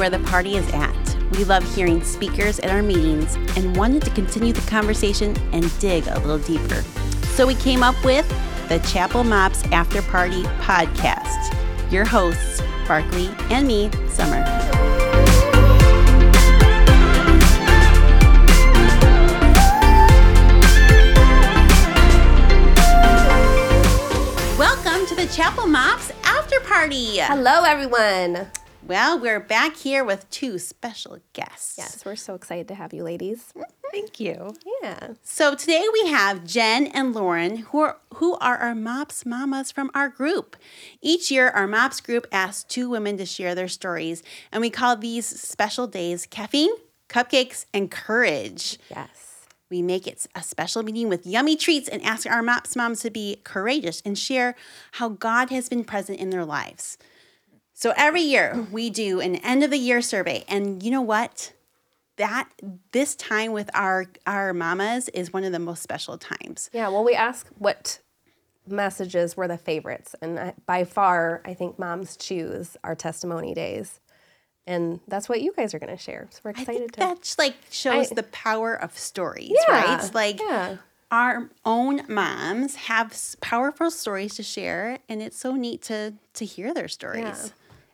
where the party is at. We love hearing speakers at our meetings and wanted to continue the conversation and dig a little deeper. So we came up with the Chapel Mops After Party podcast. Your hosts, Barkley and me, Summer. Welcome to the Chapel Mops After Party. Hello, everyone. Well, we're back here with two special guests. Yes, we're so excited to have you, ladies. Mm-hmm. Thank you. Yeah. So today we have Jen and Lauren, who are who are our Mops Mamas from our group. Each year, our Mops group asks two women to share their stories, and we call these special days caffeine, cupcakes, and courage. Yes. We make it a special meeting with yummy treats and ask our Mops moms to be courageous and share how God has been present in their lives. So every year we do an end of the year survey, and you know what? That this time with our our mamas is one of the most special times. Yeah. Well, we ask what messages were the favorites, and I, by far, I think moms choose our testimony days, and that's what you guys are going to share. So we're I excited think to. that like shows I- the power of stories, Yeah, right? Like yeah. our own moms have s- powerful stories to share, and it's so neat to to hear their stories. Yeah.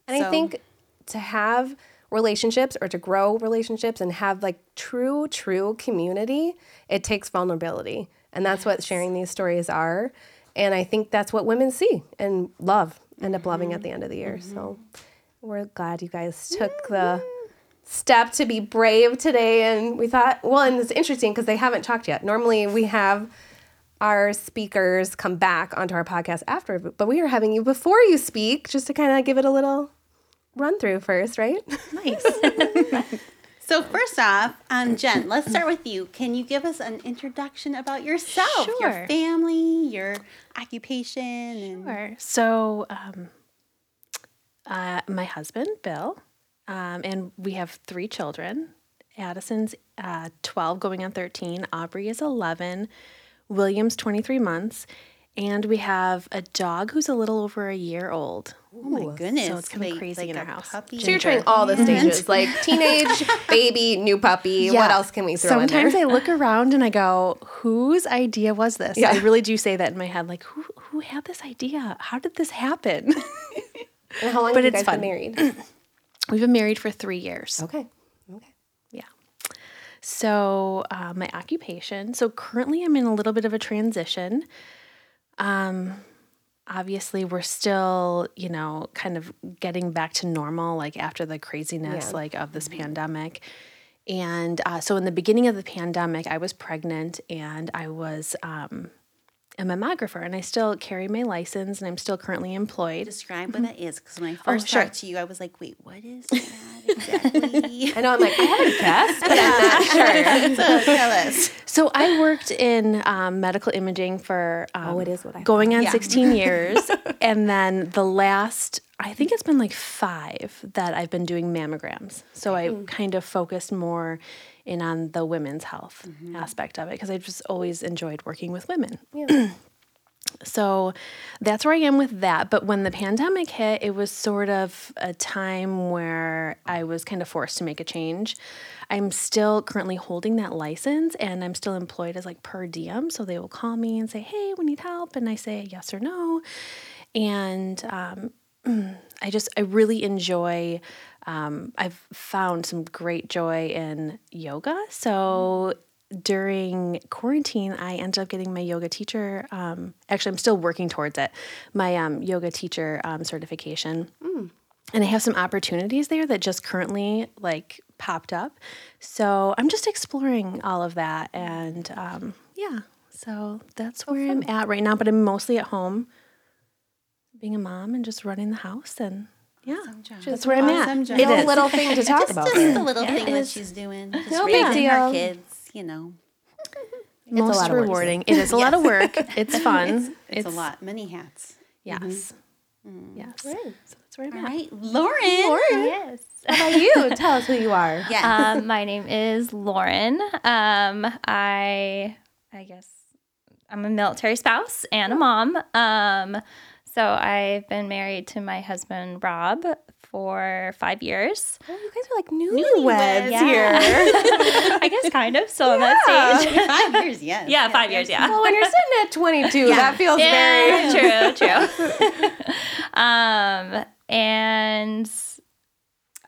And I think to have relationships or to grow relationships and have like true, true community, it takes vulnerability. And that's what sharing these stories are. And I think that's what women see and love, end up loving at the mm-hmm. end of the year. So mm-hmm. we're glad you guys took the step to be brave today. And we thought, well, and it's interesting because they haven't talked yet. Normally we have our speakers come back onto our podcast after, but we are having you before you speak just to kind of give it a little run through first, right? Nice. So first off, um, Jen, let's start with you. Can you give us an introduction about yourself, your family, your occupation, and Sure. So, um, uh, my husband, Bill, um, and we have three children. Addison's uh, 12, going on 13. Aubrey is 11. William's 23 months. And we have a dog who's a little over a year old. oh my goodness, So it's kinda wait, crazy like in our house. puppy So you're trying all the stages, like teenage, baby, new puppy. What else can we throw in Sometimes there? I look around and I go, whose idea was this? Yeah. I really do say that in my head, like, who who had this idea? How did this happen? and how long but have you guys fun. been married? We've been married for three years. Okay. Okay. Yeah. So, uh, my occupation. So, currently, I'm in a little bit of a transition. Um, obviously, we're still, you know, kind of getting back to normal, like after the craziness, Yeah. like of this pandemic. And uh, so, in the beginning of the pandemic, I was pregnant and I was um, a mammographer, and I still carry my license, and I'm still currently employed. Describe what that is, because when I first sure. talked to you, I was like, "Wait, what is that exactly?" I know I'm like, I have a guess, but I'm not sure. so tell us. So I worked in um, medical imaging for um, Oh, it is what I going on Yeah. 16 years, and then the last I think it's been like five that I've been doing mammograms. So I kind of focused more in on the women's health aspect of it because I just always enjoyed working with women. Yeah. So that's where I am with that. But when the pandemic hit, it was sort of a time where I was kind of forced to make a change. I'm still currently holding that license and I'm still employed as like per diem. So they will call me and say, hey, we need help. And I say yes or no. And um, I just, I really enjoy, um, I've found some great joy in yoga. So during quarantine, I ended up getting my yoga teacher. Um, actually, I'm still working towards it. My um, yoga teacher um, certification, and I have some opportunities there that just currently like popped up. So I'm just exploring all of that, and um, yeah, so that's where I'm at right now. But I'm mostly at home, being a mom and just running the house, and yeah, that's where I'm Awesome at. job. It no is. little thing to talk Just, about. just there. the little Yeah, thing that she's doing. Just No big raising her deal. kids, you know. It's Most a lot of work, rewarding. It is a lot of work. It's fun. It's, a lot, many hats. Yes. Yes. Right. So that's where I'm All at. right, Lauren. Yes. How about you? Tell us who you are. Yeah. um, my name is Lauren. Um, I I guess I'm a military spouse and a mom. Um, So I've been married to my husband Rob for five years. Oh, you guys are like newlyweds Yeah. here. I guess kind of still on that stage. Five years, yes. Yeah, five years. Yeah. well, when you're sitting at 22, that feels very. True, true. um, and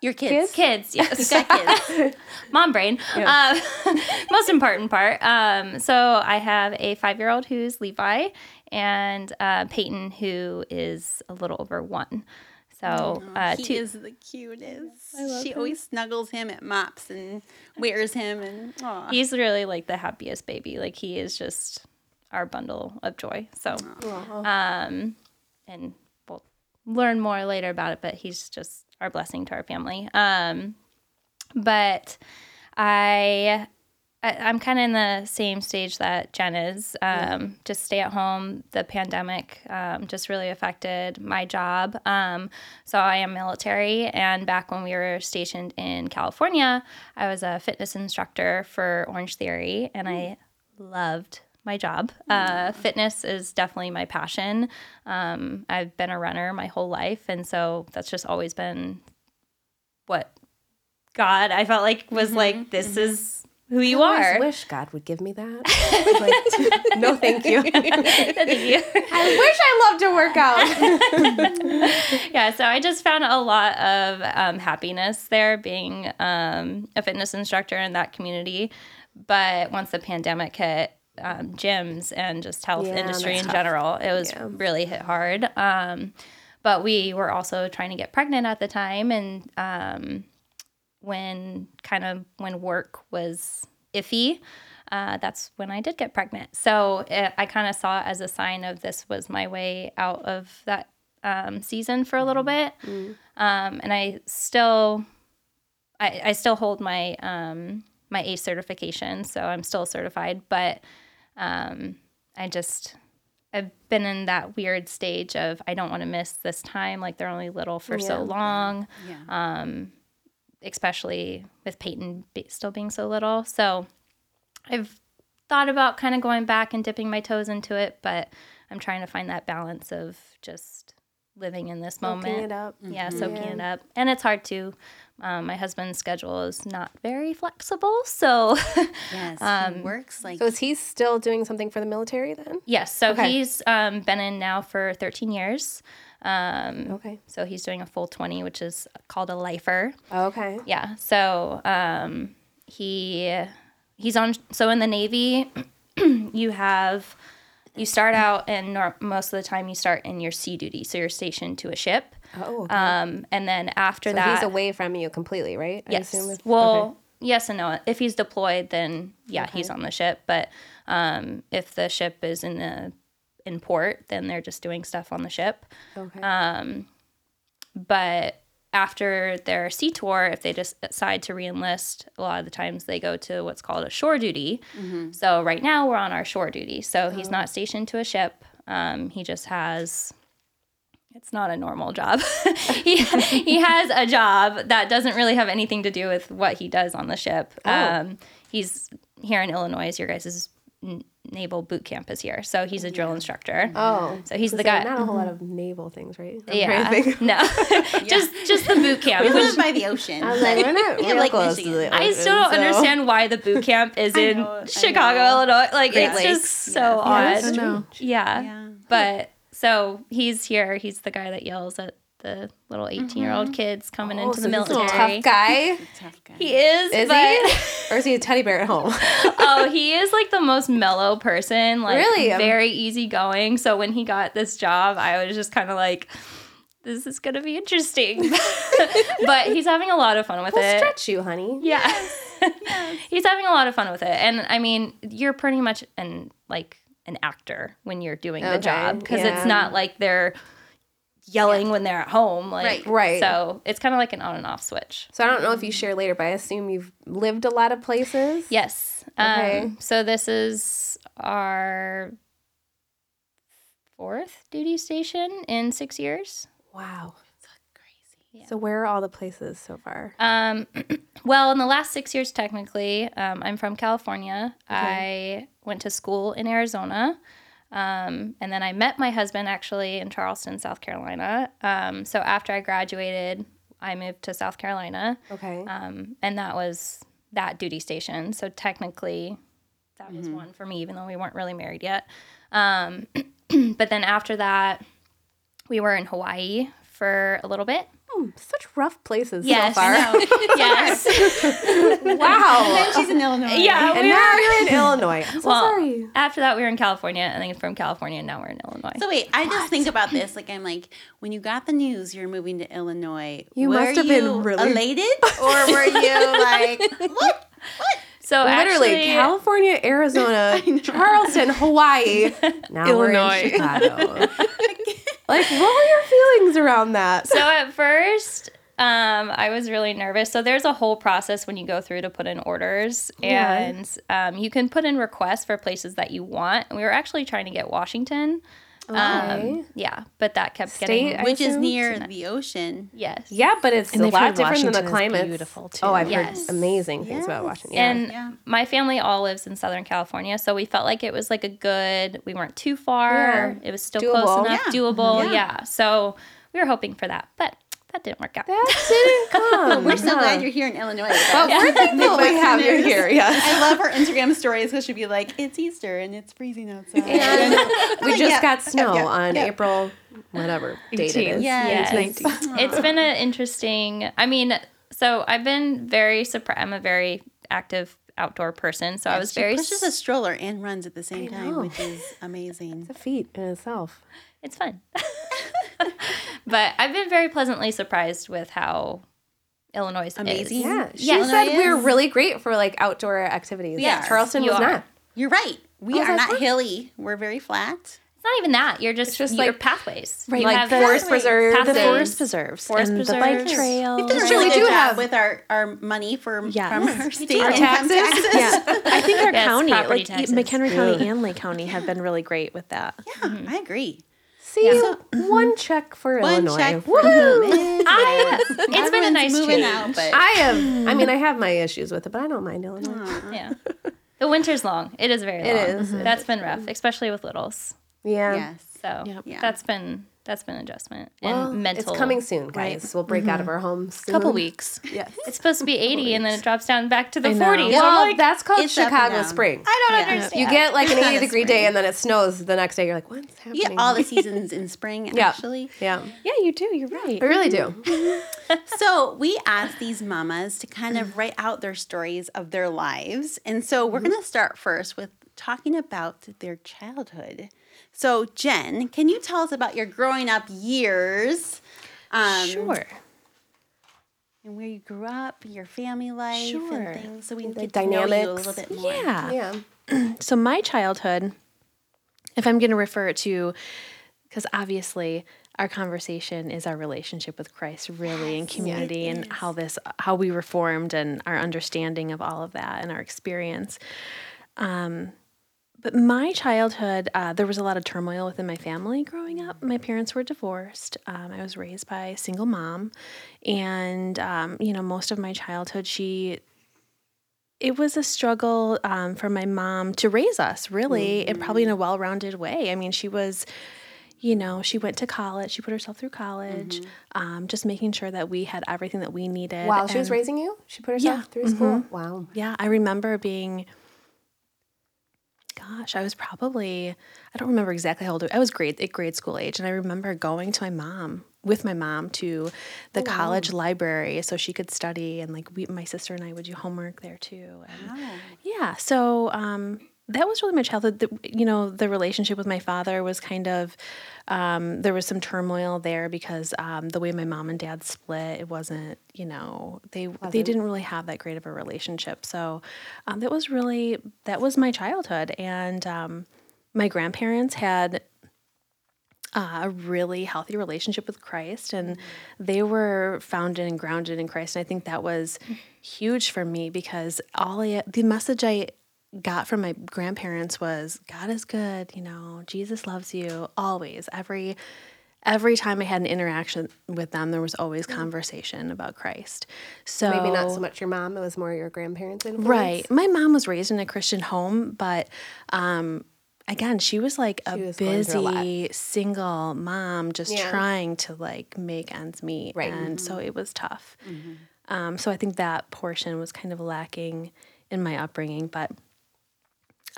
Your kids. kids, yes. You've got kids. mom brain. Um, most important part. Um, so I have a five year old who's Levi and uh, Peyton who is a little over one. So uh, he two, is the cutest. she always snuggles him at mops and wears him and aw. he's really like the happiest baby. Like he is just our bundle of joy. So, um, and we'll learn more later about it. But he's just our blessing to our family. Um, but I, I I'm kind of in the same stage that Jen is. Um, Just stay at home. The pandemic um, just really affected my job. Um, so I am military, and back when we were stationed in California, I was a fitness instructor for Orangetheory, and I loved my job. Uh, fitness is definitely my passion. Um, I've been a runner my whole life, and so that's just always been what God I felt like was like this is who you I are. I wish God would give me that. Like, no, thank you. I wish I loved to work out. yeah, so I just found a lot of um, happiness there being um, a fitness instructor in that community. But once the pandemic hit, um, gyms and just health Yeah, industry in tough. general, it was Yeah. really hit hard. Um, but we were also trying to get pregnant at the time, and um, when kind of when work was iffy, uh, that's when I did get pregnant. So it, I kind of saw it as a sign of this was my way out of that um, season for a little bit. Um, and I still, I, I still hold my um, my ACE certification, so I'm still certified. But um, I just I've been in that weird stage of I don't want to miss this time. Like they're only little for Yeah. so long Yeah. Especially with Peyton still being so little. So I've thought about kind of going back and dipping my toes into it, but I'm trying to find that balance of just living in this moment. Soaking it up. Yeah, soaking Yeah. it up. And it's hard to. Um, my husband's schedule is not very flexible. So, Yes. Um, he works like So is he still doing something for the military then? yes. So Okay. he's um, been in now for 13 years. Um, Okay. so he's doing a full 20, which is called a lifer. Okay. Yeah. So um, he he's on. So in the Navy, you have you start out, and nor- most of the time you start in your sea duty. So you're stationed to a ship, Oh, okay. um, and then after so that, he's away from you completely, right? I yes. if- well, okay. yes and no. If he's deployed, then yeah, he's on the ship. But um, if the ship is in the in port, then they're just doing stuff on the ship. Okay. Um, but after their sea tour, if they just decide to reenlist, a lot of the times they go to what's called a shore duty. Mhm. So right now we're on our shore duty. So he's not stationed to a ship. Um, he just has. It's not a normal job. he he has a job that doesn't really have anything to do with what he does on the ship. Um, he's here in Illinois. Your guys' naval boot camp is here, so he's a drill instructor. Mm. oh, so he's the guy. Not a whole mm-hmm. lot of naval things, right? I'm Yeah, no, just just the boot camp. we which- live by the ocean. I was like, we're not real like close to Michigan. the I still don't so- understand why the boot camp is in know, I Chicago. Illinois. Like Great it's Lakes, just so Yes. odd. I. Yeah. Yeah. But so he's here. He's the guy that yells at the little 18 year old mm-hmm. kids coming Oh, into so the he's a military. tough guy. Tough guy. He is, Is but he? Or is he a teddy bear at home? oh, he is like the most mellow person. Like Really? very easygoing. So when he got this job, I was just kind of like, this is gonna be interesting. but he's having a lot of fun with We'll it. stretch you, honey. Yeah. He's having a lot of fun with it. And I mean, you're pretty much an like an actor when you're doing the job because yeah. it's not like they're yelling when they're at home like Right. Right. So, it's kind of like an on and off switch. So I don't know if you share later, but I assume you've lived a lot of places. Yes. Okay. Um so this is our fourth duty station in 6 years. Wow. Crazy. So where are all the places so far? Um, well, in the last six years, technically, um, I'm from California. I went to school in Arizona. Um, and then I met my husband actually in Charleston, South Carolina. Um, so after I graduated, I moved to South Carolina. Okay. Um, and that was that duty station. So technically, that Mm-hmm. was one for me, even though we weren't really married yet. Um, but then after that, we were in Hawaii for a little bit. Such rough places Yes, so far. yes. Wow. And then she's in Illinois. yeah. and we now were- you're in Illinois. I'm so well, sorry. after that, we were in California, and then from California, now we're in Illinois. So wait, I just think about this. Like I'm like, when you got the news you're moving to Illinois, You were must have been you really- elated, or were you like, what? What? So Literally, actually, California, Arizona, Charleston, Hawaii. Now we're Illinois. in Chicago. Like, what were your feelings around that? so at first um, i was really nervous so there's a whole process when you go through to put in orders and um, you can put in requests for places that you want and we were actually trying to get washington. Um, yeah but that kept State, getting I Which is assume? near the ocean. yes Yeah, but it's And a lot heard different than the climate. beautiful, too. Oh, I've Yes. heard amazing things about Yes. Washington. Yeah. and Yeah. my family all lives in southern california so we felt like it was like a good we weren't too far Yeah. it was still Doable. close enough Yeah. doable Yeah. yeah. so we were hoping for that but that didn't work out that didn't come. We're so glad you're here in Illinois. But we're thankful we have you here. Yes. I love her Instagram stories because she'll be like, "It's Easter and it's freezing outside." And we just Yeah, got snow yeah, on yeah. April, whatever date it 18th. is. Yes. Yes. it's been an interesting. I mean, so I've been very surprised. I'm a very active outdoor person, so I was she very. pushes a stroller and runs at the same time, know. which is amazing. It's a feat in itself. It's fun, but I've been very pleasantly surprised with how Illinois is Amazing. is. Yeah. She Yes. said we're is. really great for like outdoor activities. Yeah, Charleston you was are. not. You're right. We was are not what? hilly. We're very flat. It's not even that. You're just, just your like- pathways. Right, You like have forest preserves the forest preserves Forest and the bike preserves. trails. We've done a really good do job have- with our, our money for Yes. from our state Our taxes? taxes. yeah, I think our Yes, county, property like taxes. McHenry County and Lake County, have been really great with that. Yeah, I agree. See, mm-hmm. one check for One Illinois. check for Woo! I, it's been a nice moving change. out, but I have. I mean, I mm. have my issues with it, but I don't mind Illinois. Yeah. The winter's long. It is very long. It is. Mm-hmm. That's been rough, especially with littles. Yeah. yes. So Yep. Yeah. that's been that's been an adjustment Well, and mental. It's coming soon, guys. We'll break out of our homes mm-hmm. soon. A couple weeks. Yes. It's supposed to be 80 and then it drops down back to the 40s. Well, I'm like, that's called it's Chicago down. spring. I don't Yeah. understand. You get like an 80 degree day and then it snows the next day. You're like, what's happening? You get all the seasons in spring, actually. Yeah. Yeah, you do. You're right. I really do. So we asked these mamas to kind of write out their stories of their lives. And so we're mm-hmm. going to start first with talking about their childhood. So, Jen, can you tell us about your growing up years? Um, Sure. And where you grew up, your family life, Sure. and things, so we can The get to know you a little bit more. Yeah. Yeah. So my childhood, if I'm going to refer to, because obviously our conversation is our relationship with Christ, really, and community, and how this, how we were formed, and our understanding of all of that, and our experience. Um, but my childhood, uh, there was a lot of turmoil within my family growing up. My parents were divorced. Um, I was raised by a single mom, and um, you know, most of my childhood, she it was a struggle um, for my mom to raise us, really, and probably in a well rounded way. I mean, she was, you know, she went to college, she put herself through college, um, just making sure that we had everything that we needed. While she was raising you, she put herself Yeah. through school. Wow. yeah, I remember being, gosh, I was probably, I don't remember exactly how old I was grade at grade school age, and I remember going to my mom with my mom to the college library so she could study, and like we, my sister and I would do homework there too. And yeah, so um, that was really my childhood. The, you know, the relationship with my father was kind of um, there was some turmoil there because um, the way my mom and dad split, it wasn't you know they they didn't really have that great of a relationship. So um, that was really that was my childhood, and um, my grandparents had uh, a really healthy relationship with Christ, and they were founded and grounded in Christ. And I think that was huge for me because all I, the message I got from my grandparents was God is good, you know, Jesus loves you always. Every every time I had an interaction with them, there was always conversation about Christ. So Maybe not so much your mom, it was more your grandparents' influence. Right. My mom was raised in a Christian home, but um, again, she was like a was through a busy single mom just Yeah. trying to like make ends meet. Right. And so it was tough. Um, so I think that portion was kind of lacking in my upbringing. But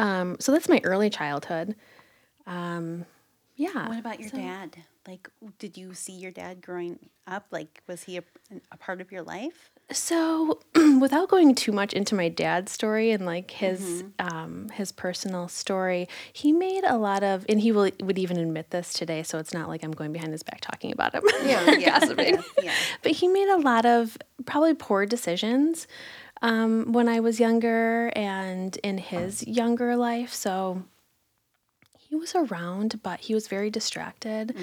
um, so that's my early childhood. Um, yeah. What about your dad? Like, did you see your dad growing up? Like, was he a, a part of your life? So, without going too much into my dad's story and like his um, his personal story, he made a lot of, and he will would even admit this today. So it's not like I'm going behind his back talking about him. Yeah. Yes, yeah. but he made a lot of probably poor decisions um, when I was younger and in his younger life. So he was around, but he was very distracted.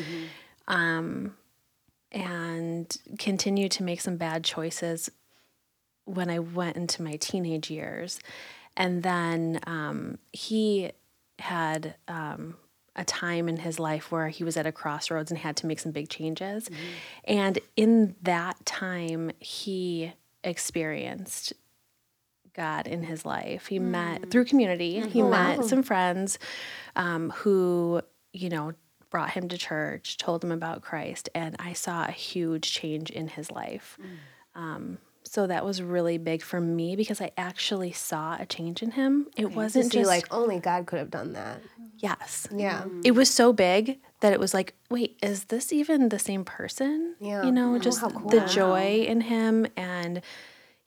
Um, and continued to make some bad choices when I went into my teenage years. And then um, he had um, a time in his life where he was at a crossroads and had to make some big changes. And in that time, he experienced God in his life. He met through mm. community, mm-hmm. he oh, met some friends um, who, you know, brought him to church, told him about Christ, and I saw a huge change in his life. Mm. Um, so that was really big for me because I actually saw a change in him. It To wasn't just like only God could have done that. yes. Yeah. Mm-hmm. It was so big that it was like, wait, is this even the same person? Yeah. You know, Oh, just how cool. the joy in him and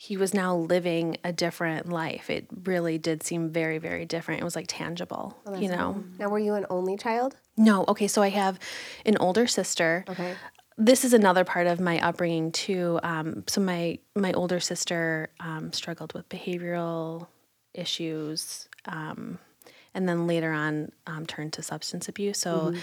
he was now living a different life. It really did seem very, very different. It was like tangible, you know. Now, were you an only child? No, okay, so I have an older sister. Okay. This is another part of my upbringing too. Um, so my my older sister um, struggled with behavioral issues, um, and then later on um, turned to substance abuse. So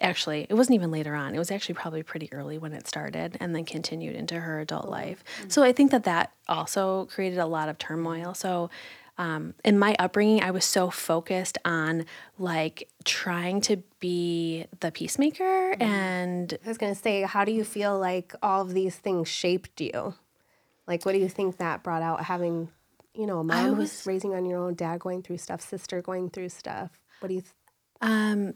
actually, it wasn't even later on. It was actually probably pretty early when it started, and then continued into her adult life. So I think that that also created a lot of turmoil. So um, in my upbringing, I was so focused on like trying to be the peacemaker and I was going to say, how do you feel like all of these things shaped you? Like, what do you think that brought out having, you know, a mom who's was- raising on your own, dad going through stuff, sister going through stuff? What do you? Th- um,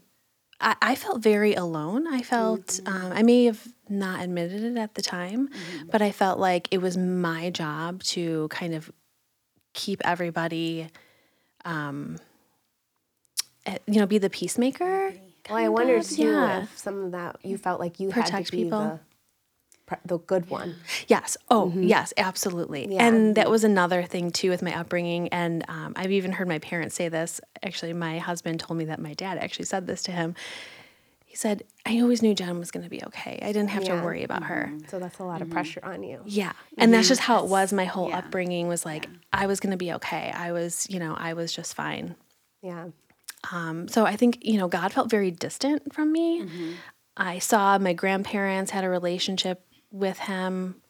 I, I felt very alone. I felt, um, I may have not admitted it at the time, but I felt like it was my job to kind of keep everybody, um, eh, you know, be the peacemaker. well, I wonder of, too yeah. if some of that you felt like you had Protect people. The good one. Yes. Oh, mm-hmm. yes, absolutely. Yeah. And that was another thing too with my upbringing. And um, I've even heard my parents say this. Actually, my husband told me that my dad actually said this to him. He said, I always knew Jen was going to be okay. I didn't have Yeah. to worry about her. Mm-hmm. So that's a lot of mm-hmm. pressure on you. Yeah. And that's just how it was. My whole Yeah. upbringing was like, I was going to be okay. I was, you know, I was just fine. Yeah. Um, so I think, you know, God felt very distant from me. I saw my grandparents had a relationship with him,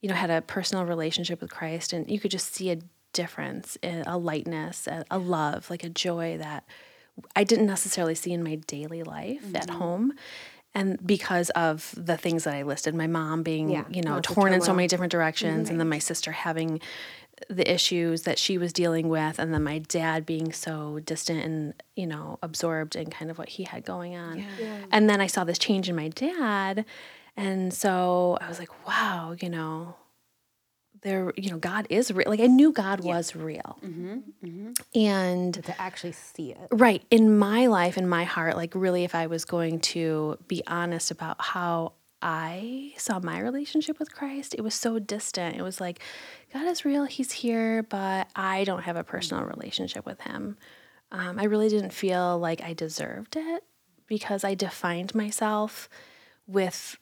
you know, had a personal relationship with Christ, and you could just see a difference, a a lightness, a, a love, like a joy that I didn't necessarily see in my daily life at home. And because of the things that I listed, my mom being, Yeah, you know, torn in so many different directions, and then my sister having the issues that she was dealing with and then my dad being so distant and you know absorbed in kind of what he had going on. And then i saw this change in my dad and so i was like wow you know there you know god is real. Like i knew god was real. Mm-hmm, mm-hmm. And To actually see it. right. In my life in my heart like really if i was going to be honest about how i saw my relationship with christ it was so distant. It was like god is real. He's here but i don't have a personal mm-hmm. relationship with him. Um, i really didn't feel like i deserved it because i defined myself with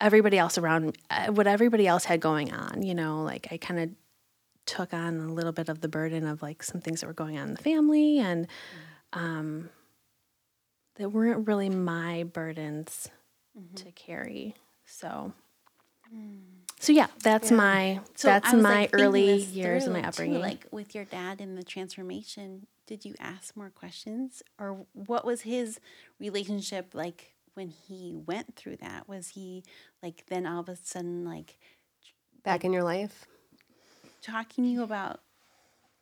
everybody else around uh, what everybody else had going on you know like i kind of took on a little bit of the burden of like some things that were going on in the family and um, that weren't really my burdens to carry. So, so yeah, that's my So that's my like, early years in my through, too, upbringing. like with your dad in the transformation, did you ask more questions, or what was his relationship like when he went through that? Was he like then all of a sudden like Back in your life. talking to you about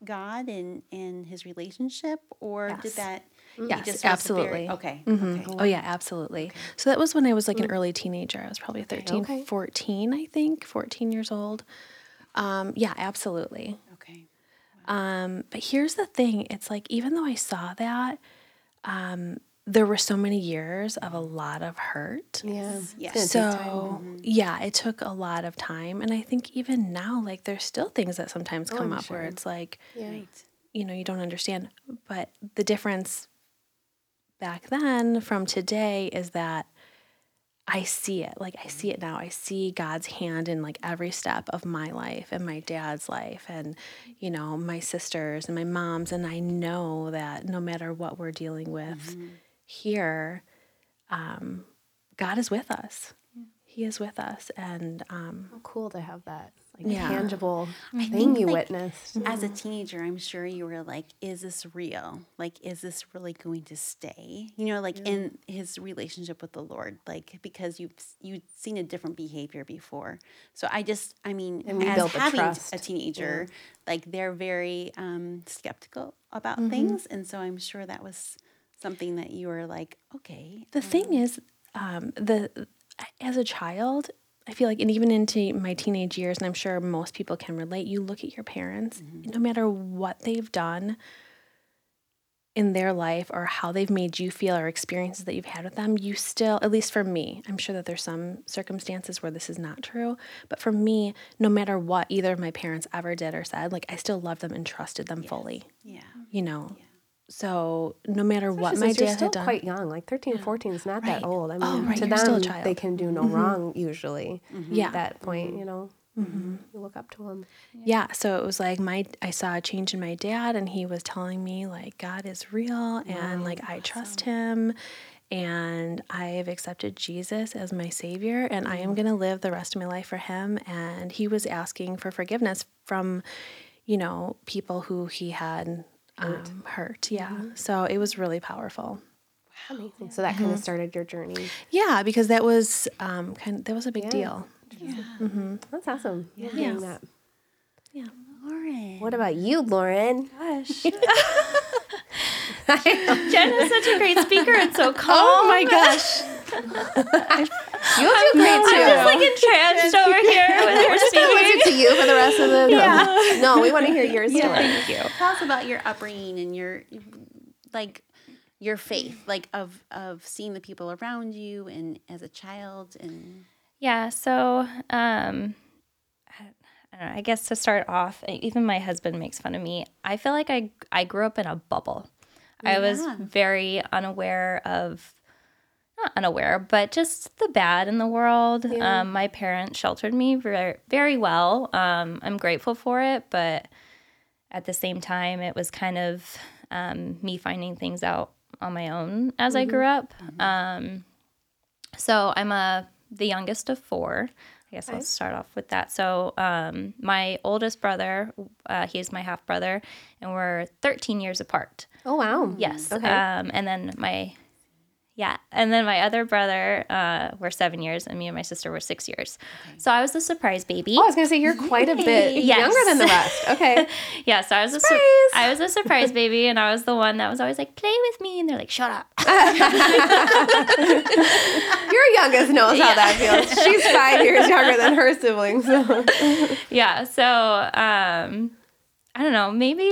God and and his relationship, or Yes. did that Yes, just was very- absolutely. okay. Mhm. Okay. Oh, yeah, absolutely. So that was when I was like an early teenager. I was probably 13, Okay. 14, I think, 14 years old. Um, yeah, absolutely. Okay. Um, but here's the thing it's like, even though I saw that, um, there were so many years of a lot of hurt. Yeah. Yes. It's gonna take time. So, yeah, it took a lot of time. And I think even now, like, there's still things that sometimes oh, come I'm up where it's like, Yeah. Right. you know, you don't understand. But the difference back then from today is that I see it. Like I see it now. I see God's hand in like every step of my life and my dad's life and you know, my sisters and my mom's and I know that no matter what we're dealing with mm-hmm. Here um God is with us. He is with us and um How cool to have that like Yeah. tangible I thing think, you like, witnessed. As a teenager, I'm sure you were like, is this real? Like, is this really going to stay? You know, like in his relationship with the Lord, like because you've you've seen a different behavior before. So I just, I mean, And we as built the having trust. a teenager, like they're very um, skeptical about Mm-hmm. things, and so I'm sure that was something that you were like, okay, The thing is, um, the as a child, I feel like, and even into my teenage years, and I'm sure most people can relate. You look at your parents, no matter what they've done in their life or how they've made you feel or experiences that you've had with them, you still, at least for me, I'm sure that there's some circumstances where this is not true, but for me, no matter what either of my parents ever did or said, like I still loved them and trusted them fully. yeah, You know. So no matter what my since you're still had done, quite young, like 13, 14 is not that old. I oh, mean, Oh, right, to you're them, child. they can do no mm-hmm. wrong usually. Mm-hmm. Yeah. At that point, mm-hmm. you know, you look up to them. Yeah, so it was like my I saw a change in my dad and he was telling me like God is real and like I trust him and I have accepted Jesus as my savior and I am going to live the rest of my life for him. And he was asking for forgiveness from you know people who he had um, hurt. Yeah. So it was really powerful. Wow. Amazing. So that kind of started your journey. Yeah, because that was um kind of, that was a big deal. Yeah. Mm-hmm. That's awesome. Yeah. Hearing that. Yeah. Lauren. What about you, Lauren? Gosh. Jen is such a great speaker and so calm. Oh my gosh. You do great too. I'm just like entranced over here with gonna listen to you for the rest of the no. no, we want to hear your story. Thank you. Tell us about your upbringing and your like your faith, like of of seeing the people around you and as a child and Yeah, so um I, I don't know, I guess to start off, even my husband makes fun of me. I feel like I I grew up in a bubble. I was very unaware of not unaware, but just the bad in the world. Um, my parents sheltered me very, very well. Um, I'm grateful for it, but at the same time, it was kind of um, me finding things out on my own as I grew up. Um, so I'm a the youngest of four. I guess I'll start off with that. So um, my oldest brother, uh, he's my half brother, and we're 13 years apart. Oh wow. Yes. Okay. Um, and then my, yeah, and then my other brother, uh, we're seven years, and me and my sister were six years. So I was the surprise baby. Oh, I was gonna say you're quite a bit Yes. younger than the rest. Okay. Yeah, so I was a sur- Surprise! I was a surprise baby, and I was the one that was always like, "Play with me," and they're like, "Shut up." Your youngest knows how that feels. She's five years younger than her siblings. So. yeah. So um, I don't know. Maybe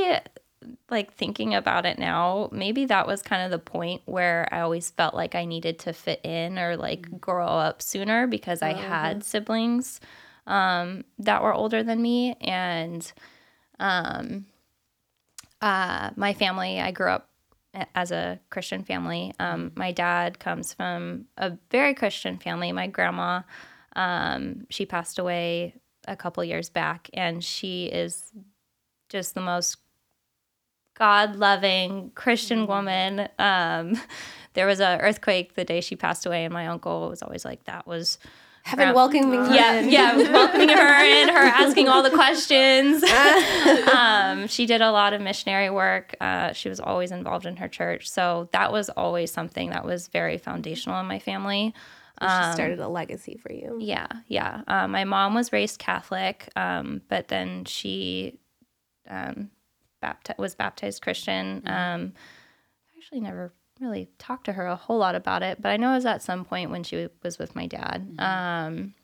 like thinking about it now, maybe that was kind of the point where I always felt like I needed to fit in or like grow up sooner because I had siblings um, that were older than me, and um, uh, my family. I grew up as a Christian family. Um, my dad comes from a very Christian family. My grandma, um, she passed away a couple years back, and she is just the most God loving Christian woman. Um, there was an earthquake the day she passed away, and my uncle was always like, "That was." Heaven Grandma- welcoming her yeah, in. yeah, welcoming her in, her asking all the questions. um, she did a lot of missionary work. Uh, she was always involved in her church, so that was always something that was very foundational in my family. She started a legacy for you. Yeah, yeah. Um, my mom was raised Catholic, um, but then she um, bapti- was baptized Christian. Um, I actually never really talked to her a whole lot about it, but I know it was at some point when she was with my dad. Um,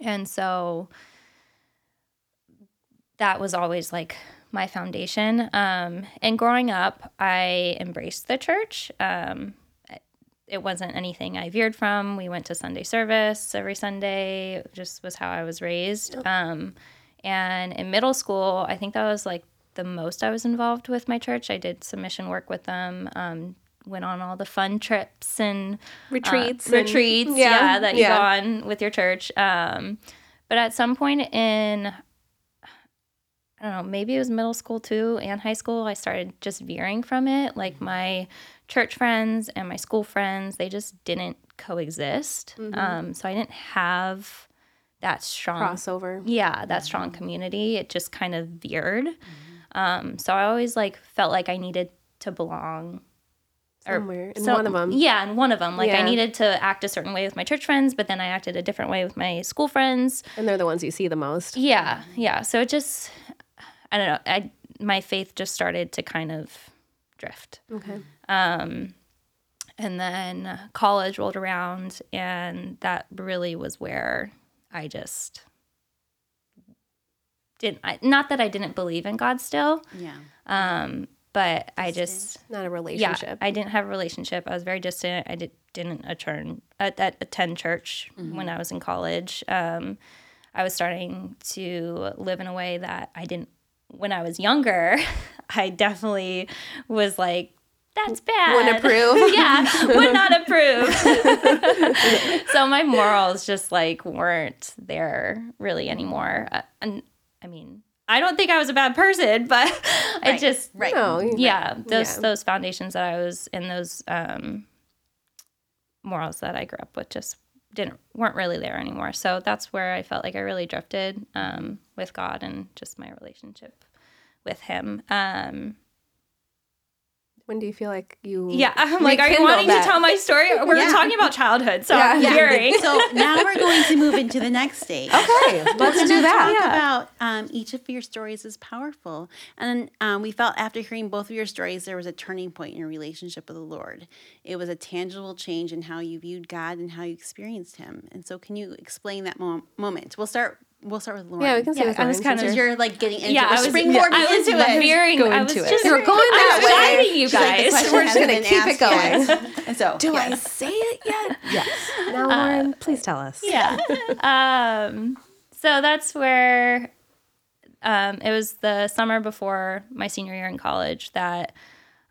and so that was always like my foundation. Um, and growing up, I embraced the church. Um, it wasn't anything I veered from. We went to Sunday service every Sunday. Just was how I was raised. Um, and in middle school, I think that was like the most I was involved with my church. I did some mission work with them. Um, went on all the fun trips and Retreats uh, and- retreats, yeah, yeah, that you yeah. go on with your church. Um, but at some point in I don't know, maybe it was middle school too and high school, I started just veering from it. Like my church friends and my school friends, they just didn't coexist. Um, so I didn't have that strong Crossover. yeah, that strong community. It just kind of veered. Um, so I always like felt like I needed to belong Somewhere in so- one of them. Yeah, in one of them. Like Yeah. I needed to act a certain way with my church friends, but then I acted a different way with my school friends. And they're the ones you see the most. Yeah, yeah. So it just, I don't know. I my faith just started to kind of drift. Okay. Um, and then college rolled around, and that really was where I just didn't. I, not that I didn't believe in God still, Yeah. um, but I just Not a yeah, relationship. I didn't have a relationship. I was very distant. I did, didn't attend, at, at, attend church when I was in college. Um, I was starting to live in a way that I didn't. When I was younger, I definitely was like, "That's bad." Wouldn't approve. yeah, would not approve. so my morals just like weren't there really anymore. Uh, and I mean, I don't think I was a bad person, but I just right. No, you- yeah those Yeah. those foundations that i was in those um morals that i grew up with just didn't weren't really there anymore so that's where i felt like i really drifted um with god and just my relationship with him um When do you feel like you? yeah i'm like are you wanting that? to tell my story we're Yeah. talking about childhood so Yeah. i'm Yeah. So now we're going to move into the next stage. Okay, let's We're do gonna that. Talk about um, each of your stories is powerful, and um, we felt after hearing both of your stories, there was a turning point in your relationship with the Lord. It was a tangible change in how you viewed God and how you experienced Him. And so, can you explain that mo- moment? We'll start. We'll start with Lauren. Yeah, we can say Yeah, with I was kind since Because you're- you're like getting into yeah, it. I was, springboard I was into it. veering. Go I was into it. just, You were going that way. guiding you She's like, guys. question We're just gonna keep it going. yet. So, Do I yes. say it yet? Yes. Now, Lauren, please tell us. yeah. um, so that's where um, it was the summer before my senior year in college that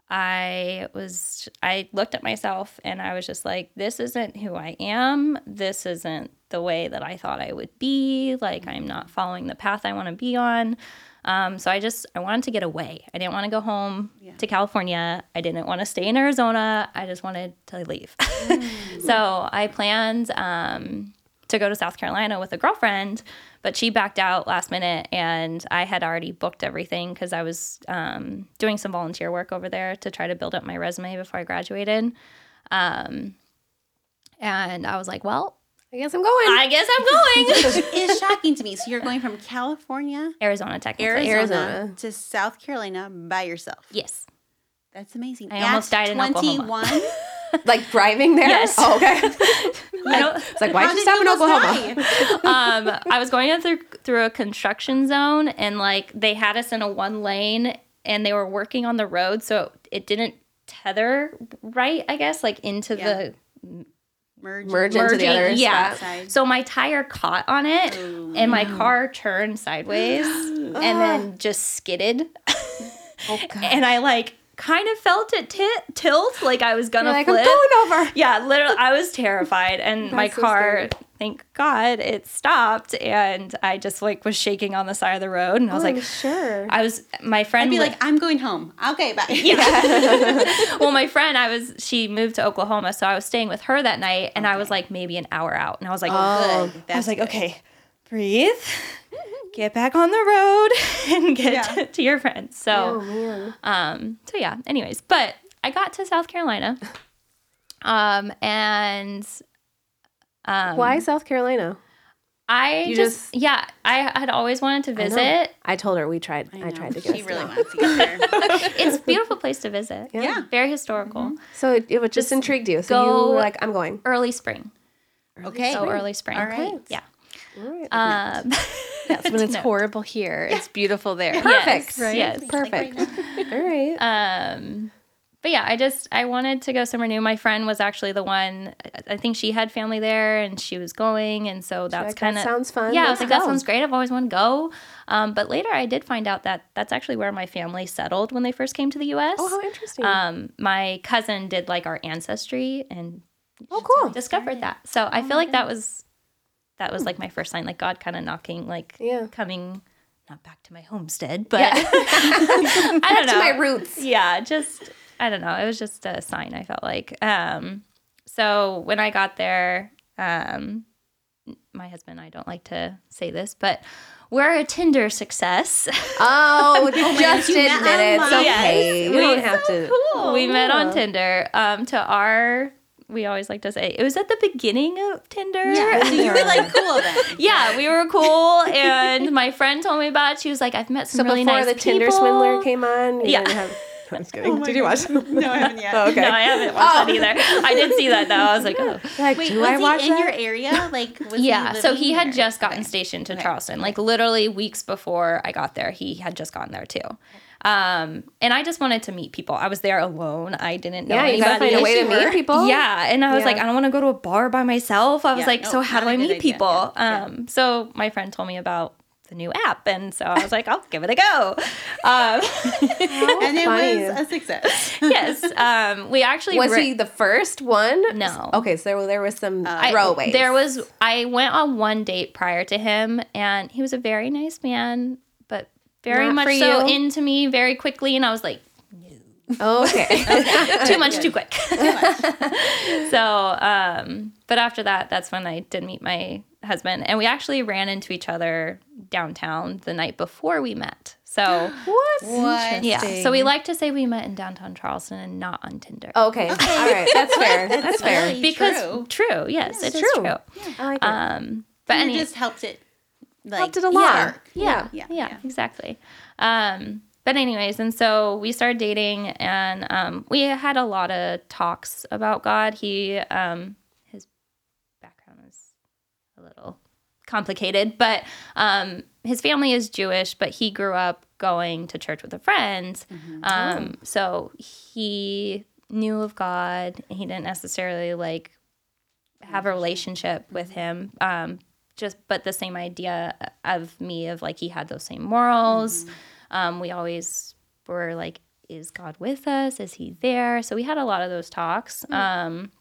I was, I looked at myself and I was just like, this isn't who I am. This isn't the way that I thought I would be. Like, I'm not following the path I want to be on. Um, so I just, I wanted to get away. I didn't want to go home to California. I didn't want to stay in Arizona. I just wanted to leave. so I planned, um, to go to South Carolina with a girlfriend, but she backed out last minute, and I had already booked everything because I was um, doing some volunteer work over there to try to build up my resume before I graduated. Um, and I was like, "Well, I guess I'm going. I guess I'm going." It is shocking to me. So you're going from California, Arizona, technically. Arizona, Arizona. to South Carolina by yourself. Yes. That's amazing. I almost At died in Oklahoma. 21. like driving there? Yes. Oh, okay. I don't, It's like, why'd How you did stop in Oklahoma? um, I was going through through a construction zone, and like they had us in a one lane, and they were working on the road, so it didn't tether right. I guess like into Yeah. the Merge. Merge into the merging. other yeah. Side. So my tire caught on it, and my car turned sideways, and then just skidded, Oh, and I like kind of felt it ti tilt, like I was gonna You're like, I'm flip. going over. Yeah, literally, I was terrified, and my so car, scary. thank God, it stopped, and I just like was shaking on the side of the road, and I was Oh, like, sure. I was my friend. I'd be li- like, I'm going home. Okay, bye. Yeah. well, my friend, I was she moved to Oklahoma, so I was staying with her that night, and I was like maybe an hour out, and I was like, Oh. Good. I was like, good. okay, breathe, get back on the road, and get Yeah. to, to your friends. oh So, man. um, so yeah. Anyways, but I got to South Carolina, um, and um, Why South Carolina? I just, just- yeah, I had always wanted to visit. I told her we tried. I, know. tried to get She really to go. wants to get there. It's a beautiful place to visit. Yeah. Yeah. Very historical. So it, it was just intrigued you. So you were like, I'm going. Early spring. Okay. So early spring. All right. Yeah. All right. Um, Yes, when it's horrible here, it's beautiful there. Perfect. Yes, yes. Perfect. All right. Um, but yeah, I just I wanted to go somewhere new. My friend was actually the one. I- I think she had family there, and she was going, and so that's like, kind of sounds fun. Yeah, I Let's was like, that sounds great. I've always wanted to go. Um, but later, I did find out that that's actually where my family settled when they first came to the U.S. oh, how interesting. Um, my cousin did like our ancestry and oh, cool. discovered that. So I feel like that was that was like my first sign, like God kind of knocking, like Yeah. coming not back to my homestead, but I don't know To my roots. yeah, just I don't know. It was just a sign. I felt like. Um, so when I got there, um, my husband, I don't like to say this, but we're a Tinder success. Oh, just you met admit it. It's okay. Yes. You don't We- have to. we met on Tinder. Um, to our, we always like to say it was at the beginning of Tinder. Yeah. So you were like cool then. Yeah, we were cool, and my friend told me about it. She was like, "I've met some So really before the Tinder swindler came on, you Yeah. didn't have. I'm just kidding. Did you watch? No, I haven't yet. Oh, okay. No, I haven't watched that either. I did see that though. I was like, oh. Like, Wait, do was I he watch in that? your area? Like, was Yeah, he so living he had there? just gotten Okay. stationed to Okay. Charleston, like literally weeks before I got there. He had just gotten there too. Um, and I just wanted to meet people. I was there alone. I didn't know yeah, you gotta anybody. find a way to meet people. Yeah, and I was Yeah. like, I don't want to go to a bar by myself. I was Yeah, like, no, so how do I meet idea. people? Yeah, Um, so my friend told me about the new app, and so I was like, I'll give it a go. Um, And it Funny. was a success. yes, um, we actually Was re- he the first one? No. Okay, so there, there was some I- throwaways. There was I went on one date prior to him, and he was a very nice man, but very Not much so you? into me very quickly, and I was like, Okay. too much, too quick. so, um, but after that, that's when I did meet my husband, and we actually ran into each other downtown the night before we met. So, what? What? yeah. So we like to say we met in downtown Charleston and not on Tinder. Okay. All right. That's fair. That's fair. Really because true. true, yes, it is true. true. I like it. Um, but And any, it just helped it. Like, Helped it along. Yeah. yeah, Yeah, yeah, yeah. exactly. Um, but anyways, and so we started dating, and um, we had a lot of talks about God. He, um, his background is a little complicated, but um, his family is Jewish, but he grew up going to church with a friend. Um, So he knew of God. He didn't necessarily like have a relationship with him. Um, just but the same idea of me of like he had those same morals. Um, we always were like, is God with us? Is he there? So we had a lot of those talks. Um,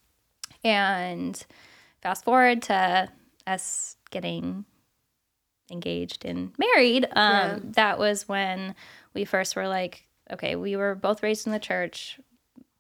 and fast forward to us getting engaged and married. Um, That was when we first were like, okay, we were both raised in the church.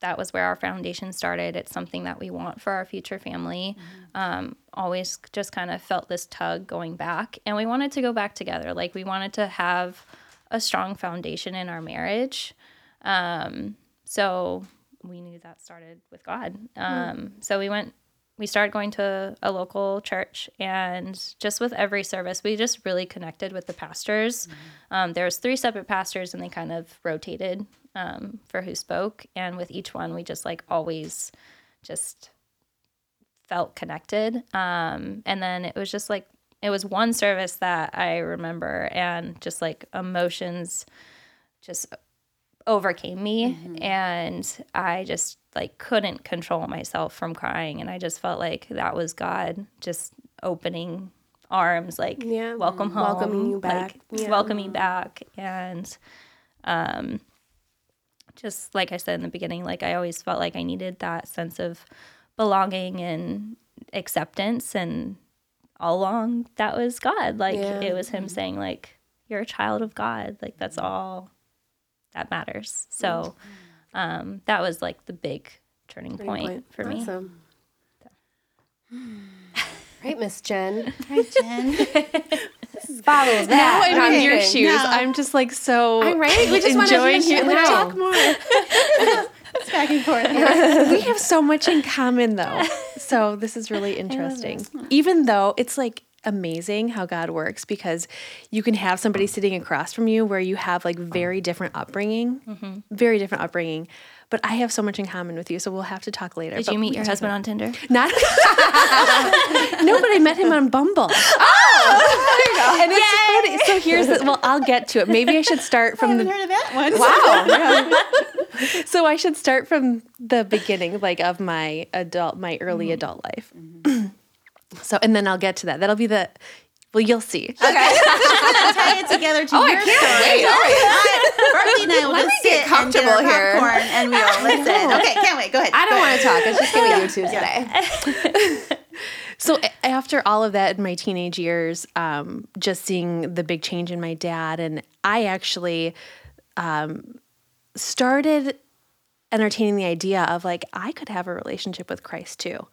That was where our foundation started. It's something that we want for our future family. Um, always just kind of felt this tug going back, and we wanted to go back together. Like we wanted to have a strong foundation in our marriage. Um, so we knew that started with God. Um, So we went, we started going to a local church, and just with every service, we just really connected with the pastors. Um, there was three separate pastors, and they kind of rotated um, for who spoke. And with each one, we just like always just felt connected. Um, and then it was just like it was one service that I remember, and just like emotions just overcame me and i just like couldn't control myself from crying and i just felt like that was god just opening arms like Yeah. welcome home Welcoming you back. like Yeah. welcoming back and um just like i said in the beginning like i always felt like i needed that sense of belonging and acceptance and all along that was god like Yeah. it was him saying like you're a child of god like that's all that matters so um that was like the big turning, point, for me Awesome. Right, Miss Jen. Hi, Jen. Follow Now. I'm No, in your shoes. No. I'm just like so I'm right. We just wanted enjoying to hearing let's no. talk more. It's back and forth. we have so much in common though. So this is really interesting. Even though it's like amazing how God works because you can have somebody sitting across from you where you have like very different upbringing, mm-hmm. very different upbringing. But I have so much in common with you, so we'll have to talk later. Did But you meet your husband on Tinder? Not. no, but I met him on Bumble. Oh, and it's funny. So here's the, well, I'll get to it. Maybe I should start from I the haven't heard of that one. Wow. so I should start from the beginning, like of my adult, my early adult life. so, and then I'll get to that. That'll be the. Well, you'll see. Okay, tie it together to your story. Berkeley and I will just sit and comfortable here. popcorn and we'll listen. Okay, can't wait. Go ahead. I don't want to talk. It's just gonna be you two today. So after all of that in my teenage years, um, just seeing the big change in my dad, and I actually um, started entertaining the idea of like I could have a relationship with Christ too.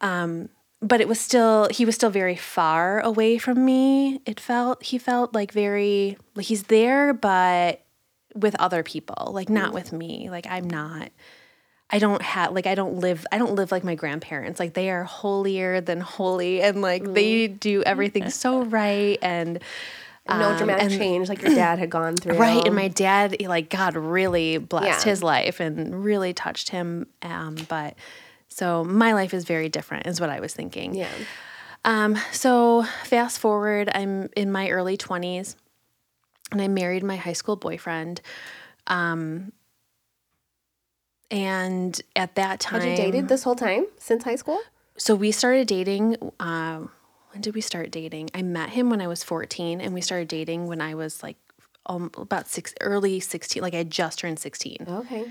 Um, but it was still he was still very far away from me. It felt he felt like very like he's there, but with other people, like not with me. Like I'm not. I don't have like I don't live I don't live like my grandparents. Like they are holier than holy and like they do everything so right and no um, dramatic and- change like your dad had gone through. Right, and my dad, like God, really blessed Yeah. his life and really touched him. Um, but so my life is very different, is what I was thinking. Yeah. Um, so fast forward, I'm in my early twenties, and I married my high school boyfriend. Um, and at that time, Had you dated this whole time since high school? so we started dating. Um, when did we start dating? I met him when I was 14, and we started dating when I was like um, about six, early 16. Like I had just turned 16. Okay.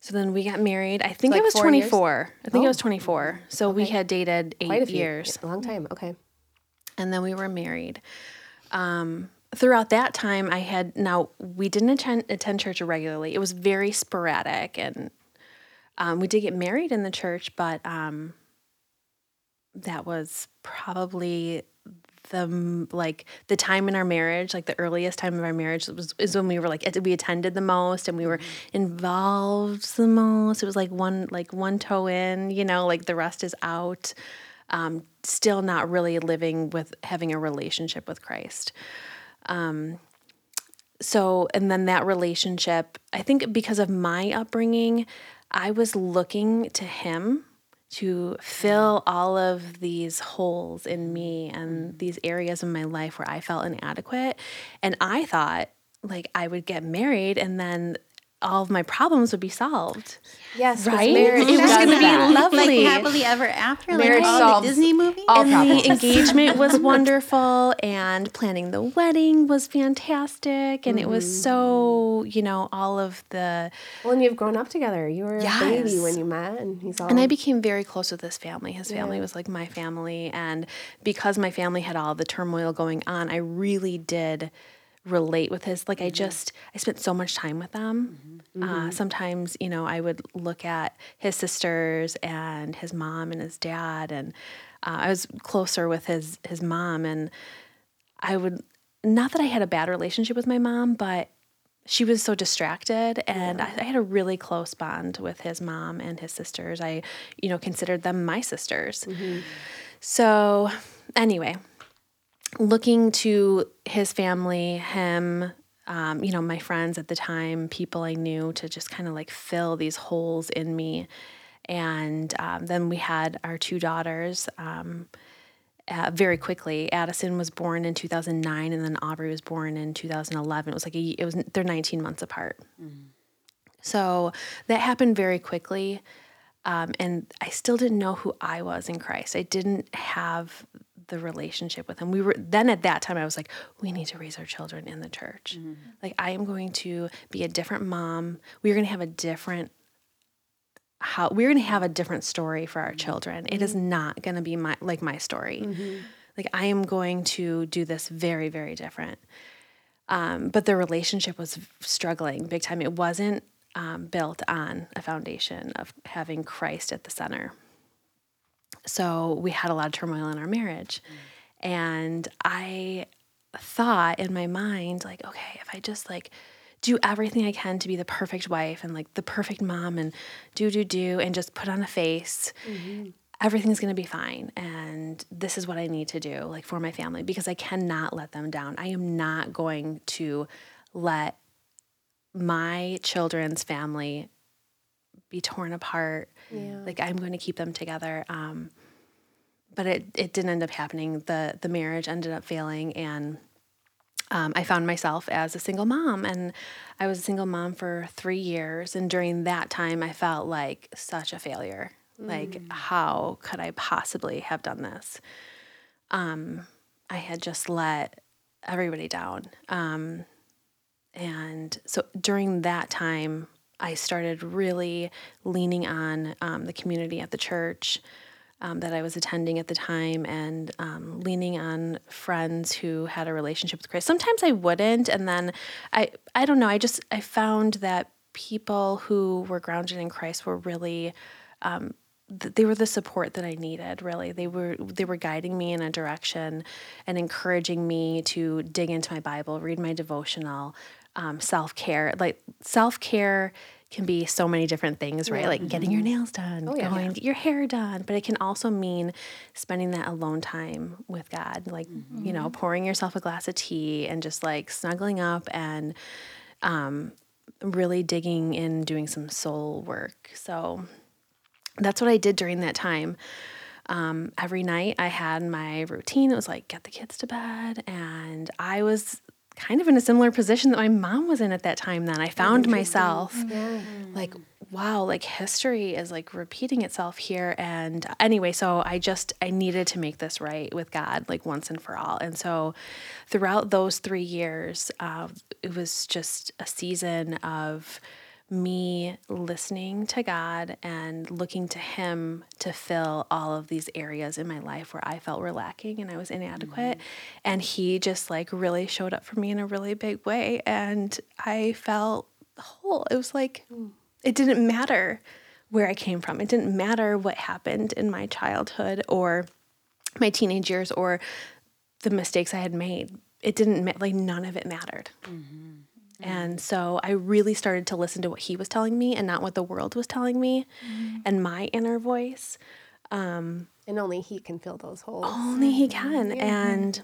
So then we got married. I think I like was four years? 24. I think I Oh. was 24. So we had dated eight few years, A long time. Okay. and then we were married. Um, throughout that time, I had now we didn't attend attend church regularly. It was very sporadic, and um, we did get married in the church, but um, that was probably the like the time in our marriage like the earliest time of our marriage was is when we were like we attended the most and we were involved the most. It was like one like one toe in you know like the rest is out. Um, still not really living with having a relationship with christ. Um, so and then that relationship i think because of my upbringing i was looking to him to fill all of these holes in me and mm-hmm. these areas in my life where i felt inadequate. And i thought like i would get married and then all of my problems would be solved Yes, Right? Marriage It was gonna be that. lovely. Like happily ever after, Marriage like all the Disney movie. all and problems. the engagement was wonderful and planning the wedding was fantastic and it was so mm-hmm. you know all of the Well, and you've grown up together. You were a baby when you met, and he's all. and I became very close with his family. His family was like my family. And because my family had all the turmoil going on, I really did relate with his. Like, I just, I spent so much time with them. Uh, sometimes, you know, I would look at his sisters and his mom and his dad. And uh, I was closer with his, his mom. And I would, not that I had a bad relationship with my mom, but she was so distracted and I, I had a really close bond with his mom and his sisters i you know considered them my sisters so anyway looking to his family him um, you know my friends at the time people i knew to just kind of like fill these holes in me and um, then we had our two daughters um, uh, very quickly. Addison was born in 2009, and then Aubrey was born in 2011. It was like a, it was they're 19 months apart. So that happened very quickly, um, and I still didn't know who I was in Christ. I didn't have the relationship with him. We were then at that time. I was like, we need to raise our children in the church. Like I am going to be a different mom. We're going to have a different how we're going to have a different story for our children. It is not going to be my like my story. Like I am going to do this very very different. Um, but the relationship was struggling big time. It wasn't um, built on a foundation of having Christ at the center. So we had a lot of turmoil in our marriage, and I thought in my mind like, okay, if I just like do everything I can to be the perfect wife and like the perfect mom and do do do and just put on a face, mm-hmm. everything's going to be fine. And this is what I need to do like for my family because I cannot let them down. I am not going to let my children's family be torn apart. Yeah. Like I'm going to keep them together. Um, but it, it didn't end up happening. The the marriage ended up failing and um, I found myself as a single mom, and I was a single mom for three years. And during that time, I felt like such a failure. Like, how could I possibly have done this? Um, I had just let everybody down. Um, and so during that time, I started really leaning on um, the community at the church um, that I was attending at the time and um, leaning on friends who had a relationship with Christ. Sometimes I wouldn't, and then I I don't know. I just I found that people who were grounded in Christ were really. Um, they were the support that I needed. Really, they were they were guiding me in a direction and encouraging me to dig into my Bible, read my devotional, um, self care. Like self care can be so many different things, right? Like getting your nails done, yeah. going get your hair done, but it can also mean spending that alone time with God, like you know, pouring yourself a glass of tea and just like snuggling up and um, really digging in, doing some soul work. So that's what I did during that time. Um, every night I had my routine. It was like get the kids to bed, and I was kind of in a similar position that my mom was in at that time. Then I found myself like, wow, like history is like repeating itself here. And anyway, so I just I needed to make this right with God, like once and for all. And so throughout those three years, uh, it was just a season of me listening to God and looking to Him to fill all of these areas in my life where I felt were lacking and I was inadequate. Mm-hmm. And He just like really showed up for me in a really big way. And I felt whole. It was like, mm. it didn't matter where I came from, it didn't matter what happened in my childhood or my teenage years or the mistakes I had made. It didn't like none of it mattered. Mm-hmm. Mm-hmm. And so I really started to listen to what he was telling me and not what the world was telling me mm-hmm. and my inner voice. Um, and only he can fill those holes. Only he mm-hmm. can. And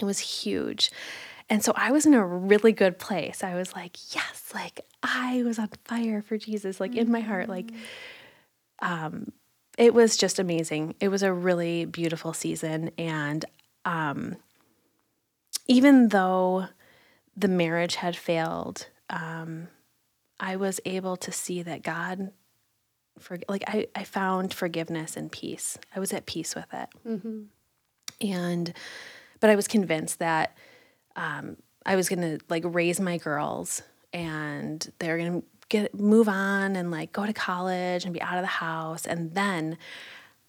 it was huge. And so I was in a really good place. I was like, yes, like I was on fire for Jesus, like in my heart. Like, um, it was just amazing. It was a really beautiful season. And um, even though the marriage had failed, um, I was able to see that God, for, like I, I found forgiveness and peace. I was at peace with it, and but I was convinced that um, I was gonna like raise my girls, and they're gonna get move on and like go to college and be out of the house, and then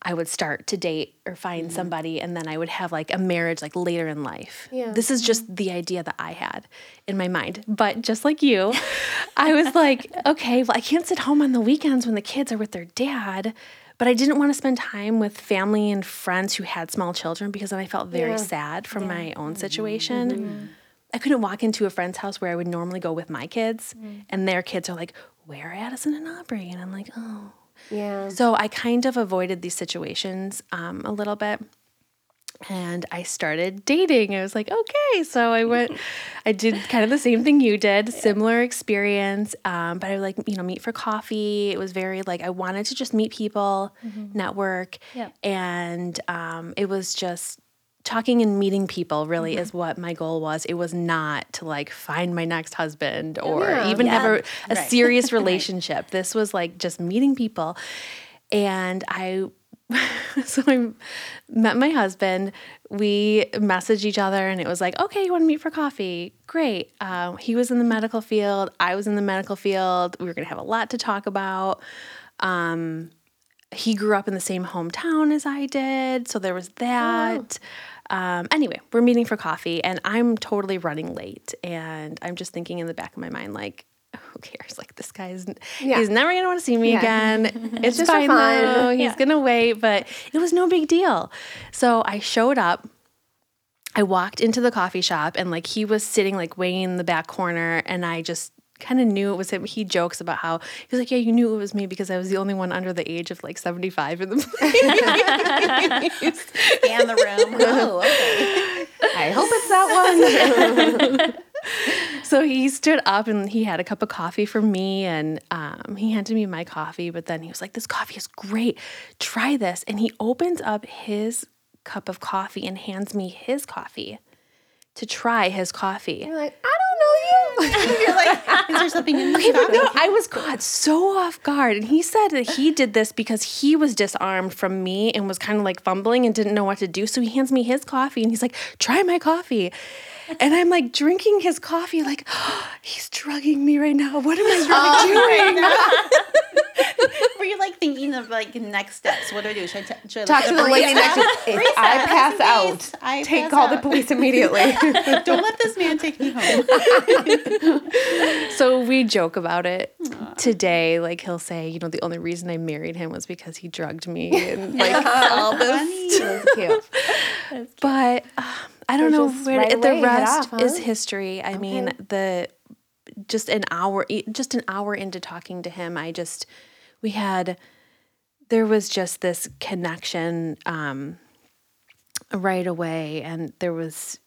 I would start to date or find mm-hmm. somebody, and then I would have like a marriage like later in life. Yeah. This is just the idea that I had in my mind. But just like you, I was like, okay, well, I can't sit home on the weekends when the kids are with their dad. But I didn't want to spend time with family and friends who had small children because then I felt very Yeah. sad from my own mm-hmm. situation. Mm-hmm. I couldn't walk into a friend's house where I would normally go with my kids, mm. and their kids are like, "Where are Addison and Aubrey?" And I'm like, "Oh." Yeah. So I kind of avoided these situations um, a little bit. And I started dating. I was like, okay. So I went, I did kind of the same thing you did, similar experience. Um, but I would like, you know, meet for coffee. It was very like, I wanted to just meet people, network. Yep. And um, it was just talking and meeting people really is what my goal was. It was not to like find my next husband or Yeah. even have a, a Right. serious relationship. This was like just meeting people. And I, so I met my husband. We messaged each other and it was like, okay, you want to meet for coffee? Great. Um, he was in the medical field. I was in the medical field. We were going to have a lot to talk about. Um, he grew up in the same hometown as I did. So there was that. Um, anyway, we're meeting for coffee and I'm totally running late. And I'm just thinking in the back of my mind, like, who cares? Like this guy's Yeah. he's never gonna want to see me Yeah. again. It's just fine fun. though. He's Yeah. gonna wait, but it was no big deal. So I showed up. I walked into the coffee shop and like he was sitting like way in the back corner and I just kind of knew it was him. He jokes about how he was like, "Yeah, you knew it was me because I was the only one under the age of like 75 in the place." Scan the room. Oh, okay. I hope it's that one. so he stood up and he had a cup of coffee for me and um, he handed me my coffee but then he was like this coffee is great try this and he opens up his cup of coffee and hands me his coffee to try his coffee You're like, I don't know you. You're like, is there something in Okay, but no. I was caught so off guard. And he said that he did this because he was disarmed from me and was kind of like fumbling and didn't know what to do. So he hands me his coffee and he's like, try my coffee. And I'm like drinking his coffee, like, he's drugging me right now. What am I oh doing? Were you like thinking of like next steps? What do I do? Should I, t- should I Talk to at the lady next to barista? If I pass out, I take pass call the police immediately. Don't let this man take me home. so we joke about it today. Like he'll say, you know, the only reason I married him was because he drugged me and like all this. Funny. That's cute. But um, I don't They're know where right the rest off, huh? is history. I mean, the just an hour, just an hour into talking to him, I just we had there was just this connection um, right away, and there was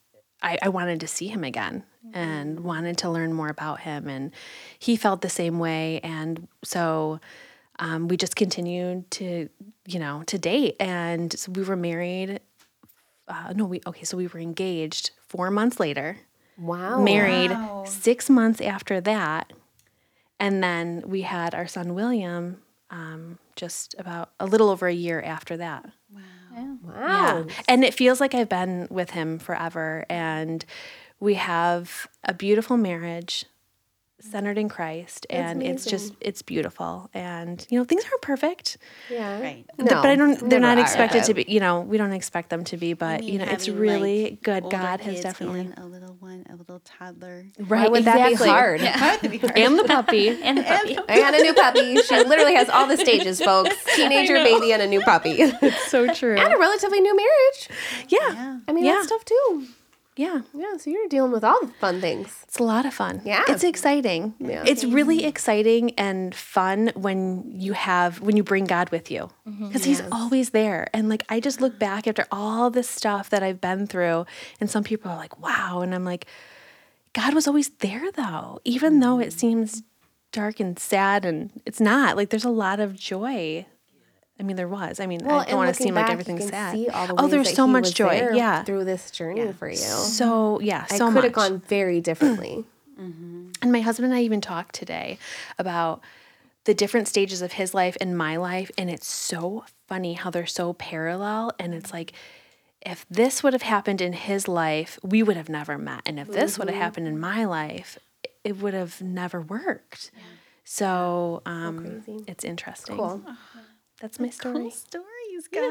I, I wanted to see him again and wanted to learn more about him, and he felt the same way, and so. Um, we just continued to, you know, to date, and so we were married uh, no, we okay. So we were engaged four months later, Wow. married Wow. six months after that, and then we had our son William um, just about a little over a year after that. Wow. Yeah, and it feels like I've been with him forever, and we have a beautiful marriage centered in Christ, and it's just it's beautiful. And you know, things aren't perfect. Yeah. Right. Th- but I don't. They're never not are. expected to be. You know, we don't expect them to be. But you know, it's really like, good. God has definitely a little one, a little toddler. right. Why would that be exactly. hard? Why would that be hard? And the puppy. And the puppy. I got a new puppy. She literally has all the stages, folks. Teenager, baby, and a new puppy. and so true. And a relatively new marriage. Yeah. Yeah. I mean, Yeah. that's tough too. Yeah. Yeah, so you're dealing with all the fun things. It's a lot of fun. Yeah. It's exciting. Yeah. It's really exciting and fun when you have when you bring God with you. Mm-hmm. Because he's always there. And like I just look back after all this stuff that I've been through and some people are like, "Wow." And I'm like, God was always there though. Even though it mm. seems dark and sad and it's not. Like there's a lot of joy. I mean, there was. I mean, I don't want to seem like everything's sad. See all the oh, there's that so he much was joy. Yeah. through this journey for you. So yeah, so I so could have gone very differently. Mm-hmm. And my husband and I even talked today about the different stages of his life and my life. And it's so funny how they're so parallel. And it's like, if this would have happened in his life, we would have never met. And if this would have mm-hmm. happened in my life, it would have never worked. So um, it's interesting. Cool. Uh-huh. That's my story. Stories, guys.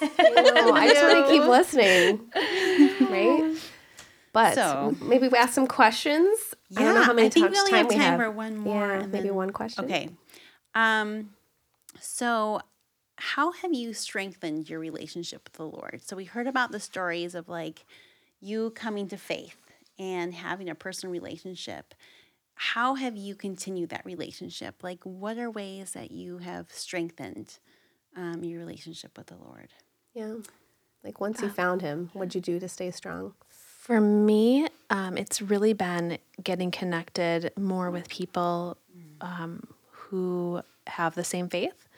No, I just want to keep listening. Right? But So- maybe we ask some questions. I don't know Yeah, how many I think we only time have we time have. for one more. Yeah, maybe then- one question. Okay. Um, so how have you strengthened your relationship with the Lord? So we heard about the stories of like you coming to faith and having a personal relationship. How have you continued that relationship? Like, what are ways that you have strengthened um, your relationship with the Lord? Yeah. Like once you found him, what'd you do to stay strong? For me, um, it's really been getting connected more with people um, who have the same faith.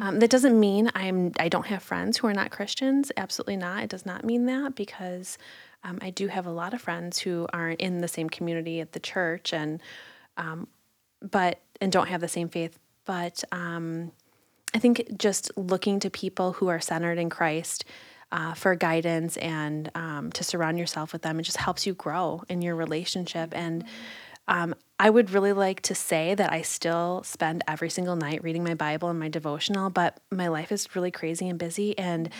Um, that doesn't mean I'm I don't have friends who are not Christians. Absolutely not. It does not mean that because um, I do have a lot of friends who aren't in the same community at the church and um, but and don't have the same faith. But um, I think just looking to people who are centered in Christ uh, for guidance and um, to surround yourself with them, it just helps you grow in your relationship. And um, I would really like to say that I still spend every single night reading my Bible and my devotional, but my life is really crazy and busy. And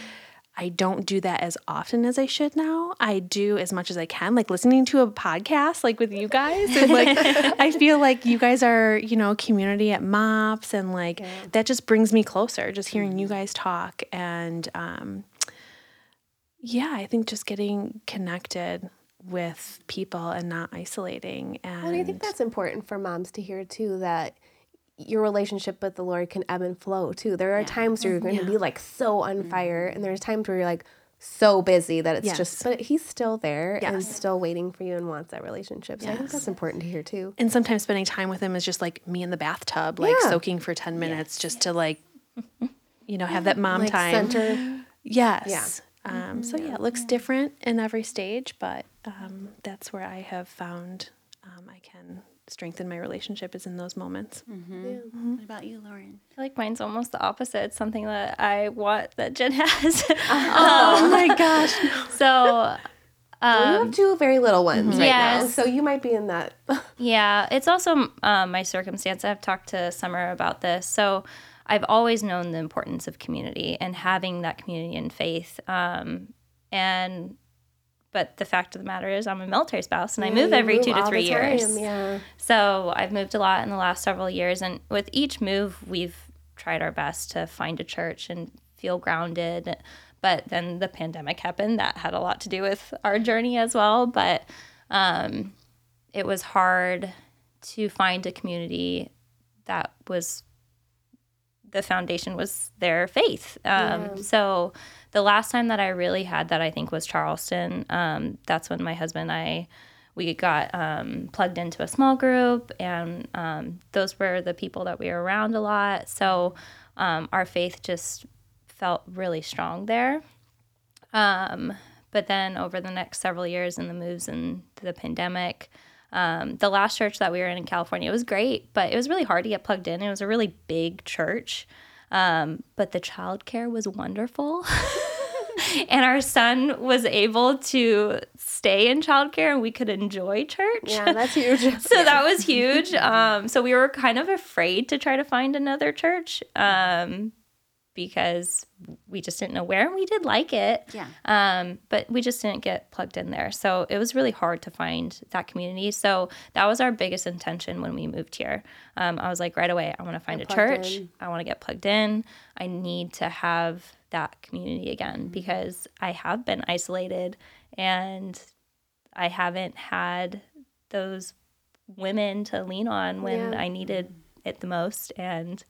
I don't do that as often as I should now. I do as much as I can, like listening to a podcast, like with you guys. And like, I feel like you guys are, you know, community at MOPS, and like that just brings me closer. Just hearing you guys talk, and um, yeah, I think just getting connected with people and not isolating. And And I think that's important for moms to hear too that your relationship with the Lord can ebb and flow too. There are times where you're going to be like so on fire, and there's times where you're like so busy that it's Yes. just, but He's still there and still waiting for you and wants that relationship. So I think that's important to hear too. and sometimes spending time with him is just like me in the bathtub, like Yeah. soaking for 10 minutes just to like, you know, have that mom Like time. center. Yes. Um, so yeah, it looks different in every stage, but um, that's where I have found um, I can strengthen my relationship is in those moments. Mm-hmm. Mm-hmm. What about you, Lauren? I feel like mine's almost the opposite. It's something that I want that Jen has. Oh. Um, oh my gosh. so you have um, two very little ones mm-hmm. right now, Yes. so you might be in that. Yeah, it's also um, my circumstance. I've talked to Summer about this. So I've always known the importance of community and having that community and faith. Um, and but the fact of the matter is, I'm a military spouse and I move every two to three years. Yeah. So I've moved a lot in the last several years, and with each move, we've tried our best to find a church and feel grounded. But then the pandemic happened. That had a lot to do with our journey as well. But um, it was hard to find a community that was the foundation was their faith. Um, So the last time that I really had that, I think, was Charleston. Um, that's when my husband and I we got um, plugged into a small group, and um, those were the people that we were around a lot. So um, our faith just felt really strong there. Um, but then over the next several years and the moves and the pandemic, um, the last church that we were in in California was great, but it was really hard to get plugged in. It was a really big church, um, but the childcare was wonderful. and our son was able to stay in childcare and we could enjoy church. Yeah, that's huge. so that was huge. Um, so we were kind of afraid to try to find another church um, because we just didn't know where. And we did like it, Yeah. um, but we just didn't get plugged in there. So it was really hard to find that community. So that was our biggest intention when we moved here. Um, I was like, right away, I want to find a Get plugged church. in. I want to get plugged in. I need to have that community again because I have been isolated and I haven't had those women to lean on when Yeah. I needed it the most. And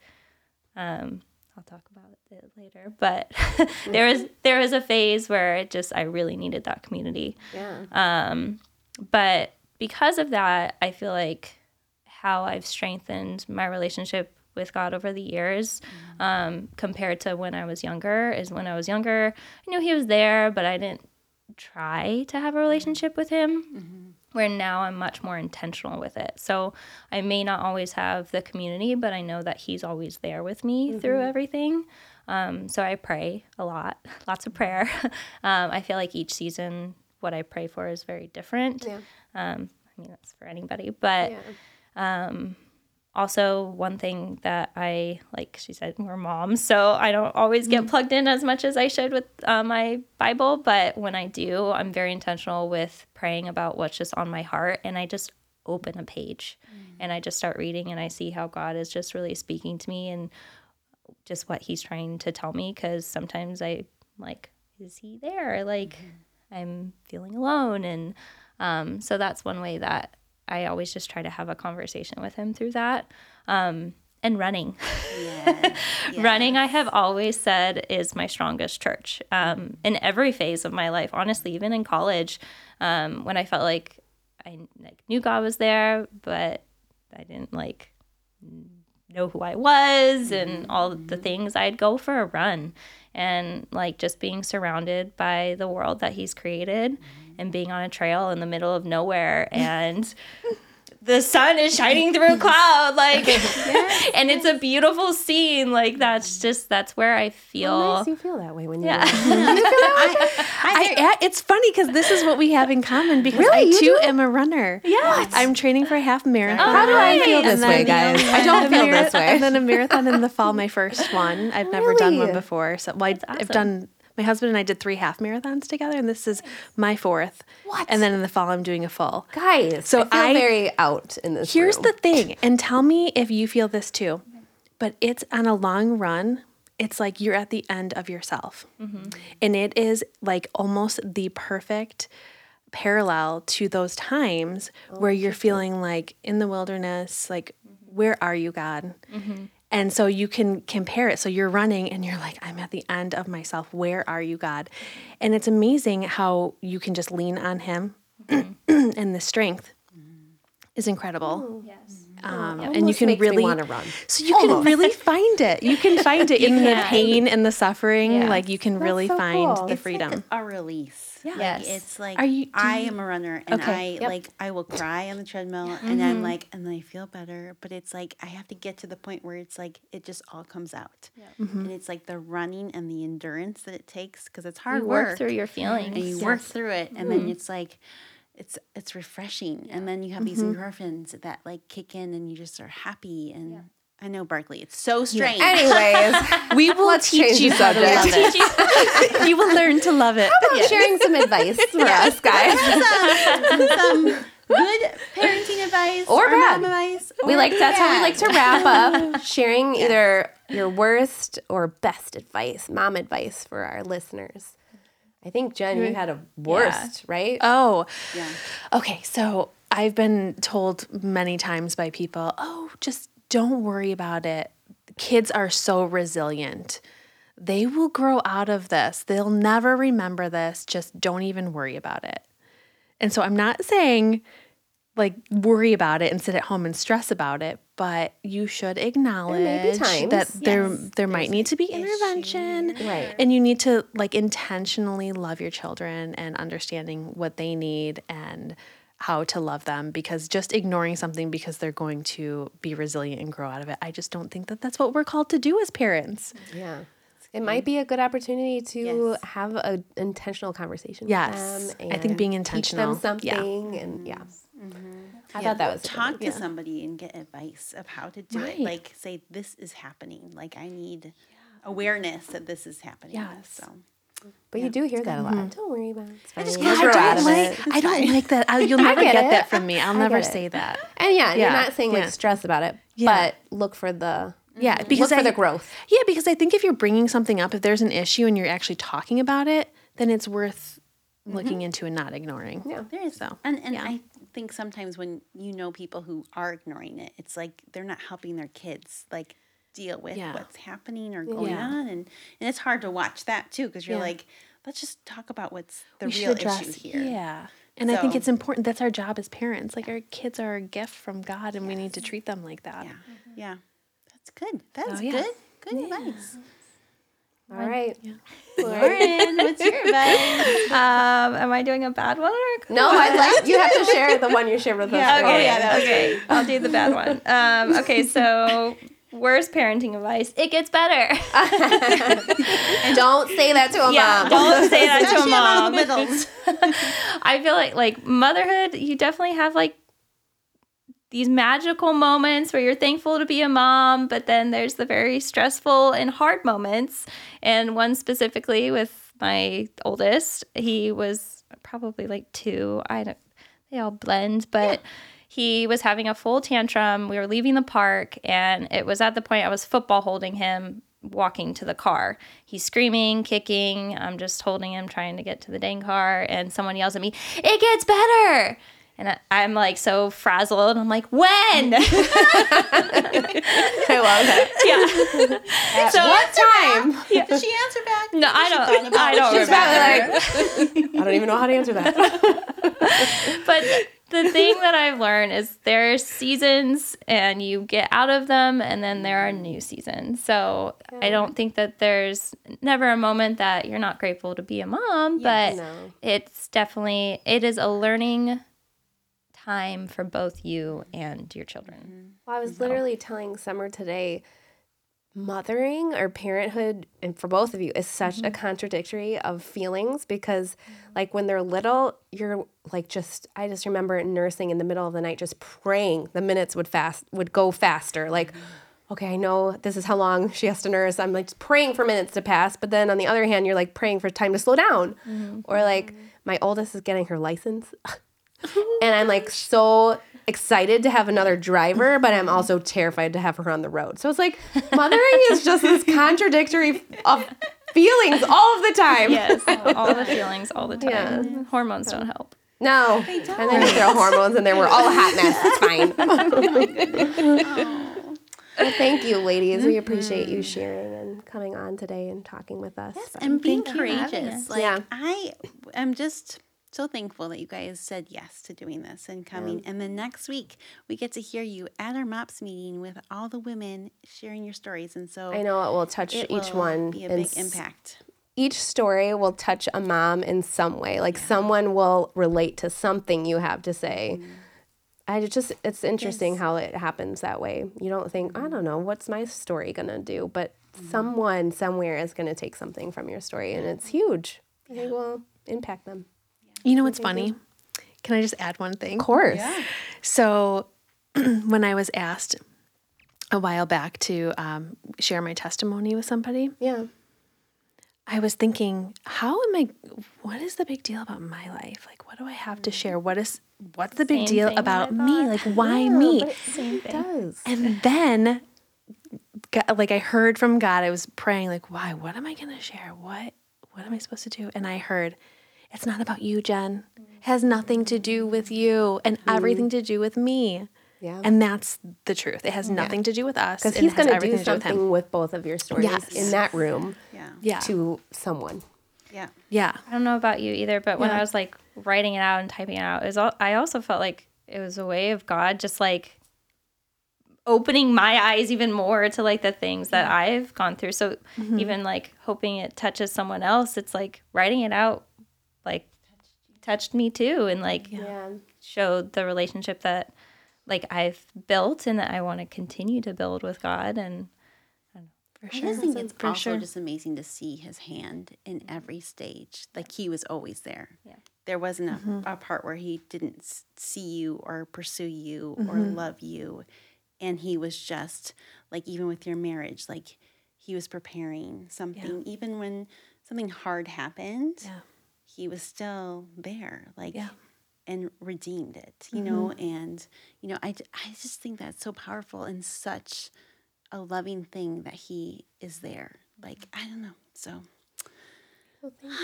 um, I'll talk about it later. But there was there was a phase where it just I really needed that community. yeah. Um, but because of that, I feel like how I've strengthened my relationship with God over the years um, compared to when I was younger is when I was younger, I knew He was there, but I didn't try to have a relationship with Him. Where now I'm much more intentional with it. So I may not always have the community, but I know that He's always there with me through everything. Um, so I pray a lot, lots of prayer. um, I feel like each season, what I pray for is very different. Yeah. Um, I mean, that's for anybody. But Yeah. Also, one thing that I, like she said, we're moms, so I don't always get plugged in as much as I should with uh, my Bible. But when I do, I'm very intentional with praying about what's just on my heart. And I just open a page and I just start reading and I see how God is just really speaking to me and just what he's trying to tell me because sometimes I like is he there like I'm feeling alone and um, so that's one way that I always just try to have a conversation with him through that um, and running. Yes. running i have always said is my strongest church um, in every phase of my life. Honestly even in college um, when i felt like i like, knew god was there but i didn't like know who i was and all the things. I'd go for a run and like just being surrounded by the world that he's created and being on a trail in the middle of nowhere and the sun is shining through a cloud like and it's a beautiful scene like that's just that's where i feel How nice you feel that way when you're Yeah. I, it's funny because this is what we have in common because I Really? You too do? am a runner. Yes. I'm training for a half marathon. How do I feel this way, guys? I don't feel mara- this way. And then a marathon in the fall, my first one. I've never done one before. So well, I, I've done. My husband and I did three half marathons together, and this is my fourth. What? And then in the fall, I'm doing a full. Guys, So I feel I- very out in this. Here's room. the thing, and tell me if you feel this too. But it's on a long run. It's like you're at the end of yourself, mm-hmm. and it is like almost the perfect parallel to those times where oh, you're feeling like in the wilderness, like, mm-hmm. where are you, God? Mm-hmm. And so you can compare it. So you're running and you're like, I'm at the end of myself. Where are you, God? And it's amazing how you can just lean on Him mm-hmm. and the strength is incredible. Yes. Um, and you can makes really wanna run. So you can really find it. You can find it in the pain and the suffering. Yeah. Like you can really so find cool. the It's freedom. a release. Like, Yes. it's like Are you- I you- am a runner and Okay, I yep. like I will cry on the treadmill and I'm like and then I feel better, but it's like I have to get to the point where it's like it just all comes out. Mm-hmm. And it's like the running and the endurance that it takes because it's hard You work. work through your feelings. and you work through it and then it's like it's it's refreshing and then you have these Mm-hmm. endorphins that like kick in and you just are happy and I know Berkeley. it's so strange. Anyways, We will Let's teach you the how to love subject. it. you will learn to love it. How about yeah. sharing some advice for us guys. some good parenting advice Or bad. mom advice. We or like that's how we like to wrap up sharing either your worst or best advice, mom advice for our listeners. I think Jen, you had a worst, right? Oh, Yeah. okay. So I've been told many times by people, oh, just don't worry about it. Kids are so resilient. They will grow out of this. They'll never remember this. Just don't even worry about it. And so I'm not saying like worry about it and sit at home and stress about it, but you should acknowledge that there yes, there might need to be intervention. Right. And you need to like intentionally love your children and understanding what they need and how to love them because just ignoring something because they're going to be resilient and grow out of it. I just don't think that that's what we're called to do as parents. Yeah. It might mm. be a good opportunity to Yes. have an intentional conversation Yes. with them. I think being teach intentional. them Yeah. something and yeah. Mm-hmm. I Yeah, thought that was a good talk one. to somebody and get advice of how to do Right. it. Like say this is happening. Like I need awareness that this is happening. Yes. So But you do hear that a lot. Mm-hmm. Don't worry about it. It's fine. just You'll don't like. I don't like that. I, you'll never get get, that from me. I'll never say that. And yeah, you're not saying like Yeah. stress about it, Yeah. but look for the Yeah, mm-hmm. because look for I, the growth. Yeah, because I think if you're bringing something up, if there's an issue and you're actually talking about it, then it's worth looking into and not ignoring. Yeah. there is So, and and yeah. I think sometimes when you know people who are ignoring it, it's like they're not helping their kids like deal with Yeah. what's happening or going Yeah. on, and and it's hard to watch that too because you're Yeah. like, let's just talk about what's the We real address issue here. Yeah. And I think it's important. That's our job as parents. Like our kids are a gift from God, and we need to treat them like that. Yeah, yeah, that's good. That's So, good. Good advice. All right. Lauren, what's your advice? Um, am I doing a bad one or a good No, I'd like you have to share the one you shared with us. Yeah, earlier. oh, yeah, that was okay, I'll do the bad one. Um, okay, so worst parenting advice. It gets better. Don't say that to a yeah, mom. don't say that to a mom. I feel like like motherhood, you definitely have like these magical moments where you're thankful to be a mom, but then there's the very stressful and hard moments. And one specifically with my oldest, he was probably like two. I don't they all blend, but he was having a full tantrum. We were leaving the park and it was at the point I was football holding him walking to the car. He's screaming, kicking. I'm just holding him, trying to get to the dang car. And someone yells at me, It gets better. And I, I'm like so frazzled. I'm like, When? I love that. yeah. so, What time? Did she answer back? no, I don't. I don't She's remember. probably like, I don't even know how to answer that. but the thing that I've learned is there are seasons and you get out of them and then there are new seasons. So I don't think that there's never a moment that you're not grateful to be a mom, but No. it's definitely it is a learning time for both you and your children. Mm-hmm. Well, I was literally telling Summer today, mothering or parenthood, and for both of you, is such a mm-hmm. contradictory of feelings because, mm-hmm. like, when they're little, you're like just. I just remember nursing in the middle of the night, just praying the minutes would fast would go faster. Like, okay, I know this is how long she has to nurse. I'm like just praying for minutes to pass, but then on the other hand, you're like praying for time to slow down, or like my oldest is getting her license. and I'm like so excited to have another driver, but I'm also terrified to have her on the road. So it's like mothering is just this contradictory of feelings all of the time. Yes, all the feelings all the time. Hormones don't help. No. They don't. and then you throw hormones in there. We're all a hot mess. It's fine. Oh well, thank you, ladies. We appreciate you mm-hmm. sharing and coming on today and talking with us. Yes, and being Thank you for having courageous. Like Yeah. I am just so thankful that you guys said yes to doing this and coming. And then next week we get to hear you at our MOPS meeting with all the women sharing your stories. And so I know it will touch it each will one. be a big s- impact. Each story will touch a mom in some way. Like someone will relate to something you have to say. Mm. I just it's interesting how it happens that way. You don't think, I don't mm. know, what's my story gonna do? But mm-hmm. someone somewhere is gonna take something from your story and it's mm-hmm. huge. And it will impact them. You know what's funny? Can I just add one thing? Of course. Yeah. So, when I was asked a while back to um, share my testimony with somebody, Yeah. I was thinking, how am I? What is the big deal about my life? Like, what do I have to share? What is what's the big deal about me? Like, why me? Same thing. does. And then, God, like I heard from God, I was praying, like, why? What am I going to share? What? What am I supposed to do? And I heard, it's not about you, Jen. It has nothing to do with you, and mm-hmm. everything to do with me. Yeah. And that's the truth. It has nothing to do with us. Because he's going to everything do to do with something with both of your stories Yes. in that room Yeah. Yeah. to someone. Yeah. yeah. I don't know about you either, but when Yeah. I was like writing it out and typing it out, it was all, I also felt like it was a way of God just like opening my eyes even more to like the things that I've gone through. So mm-hmm. even like hoping it touches someone else, it's like writing it out like touched me too and like Yeah. showed the relationship that like I've built and that I want to continue to build with God and For I sure. just think it's For also sure. just amazing to see his hand in every stage. Like he was always there. Yeah. There wasn't a, Mm-hmm. a part where he didn't see you or pursue you or Mm-hmm. love you. And he was just like, even with your marriage, like he was preparing something. Even when something hard happened, Yeah. He was still there. Like, Yeah. and redeemed it, you know, mm-hmm. and you know, I, I just think that's so powerful and such a loving thing that he is there. Like, I don't know. So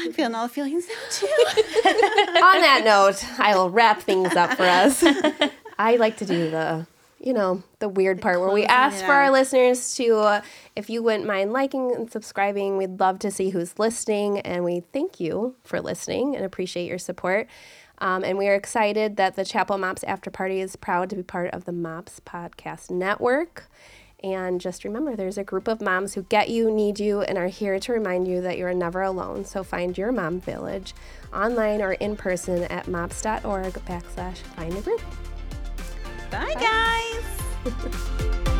I'm feeling all the feelings now too. On that note, I will wrap things up for us. I like to do the, you know, the weird part where we ask for our listeners to, uh, if you wouldn't mind liking and subscribing, we'd love to see who's listening, and we thank you for listening and appreciate your support. Um, and we are excited that the Chapel Mops After Party is proud to be part of the Mops Podcast Network. And just remember, there's a group of moms who get you, need you, and are here to remind you that you're never alone. So find your mom village online or in person at mops.org backslash find a group. Bye, guys.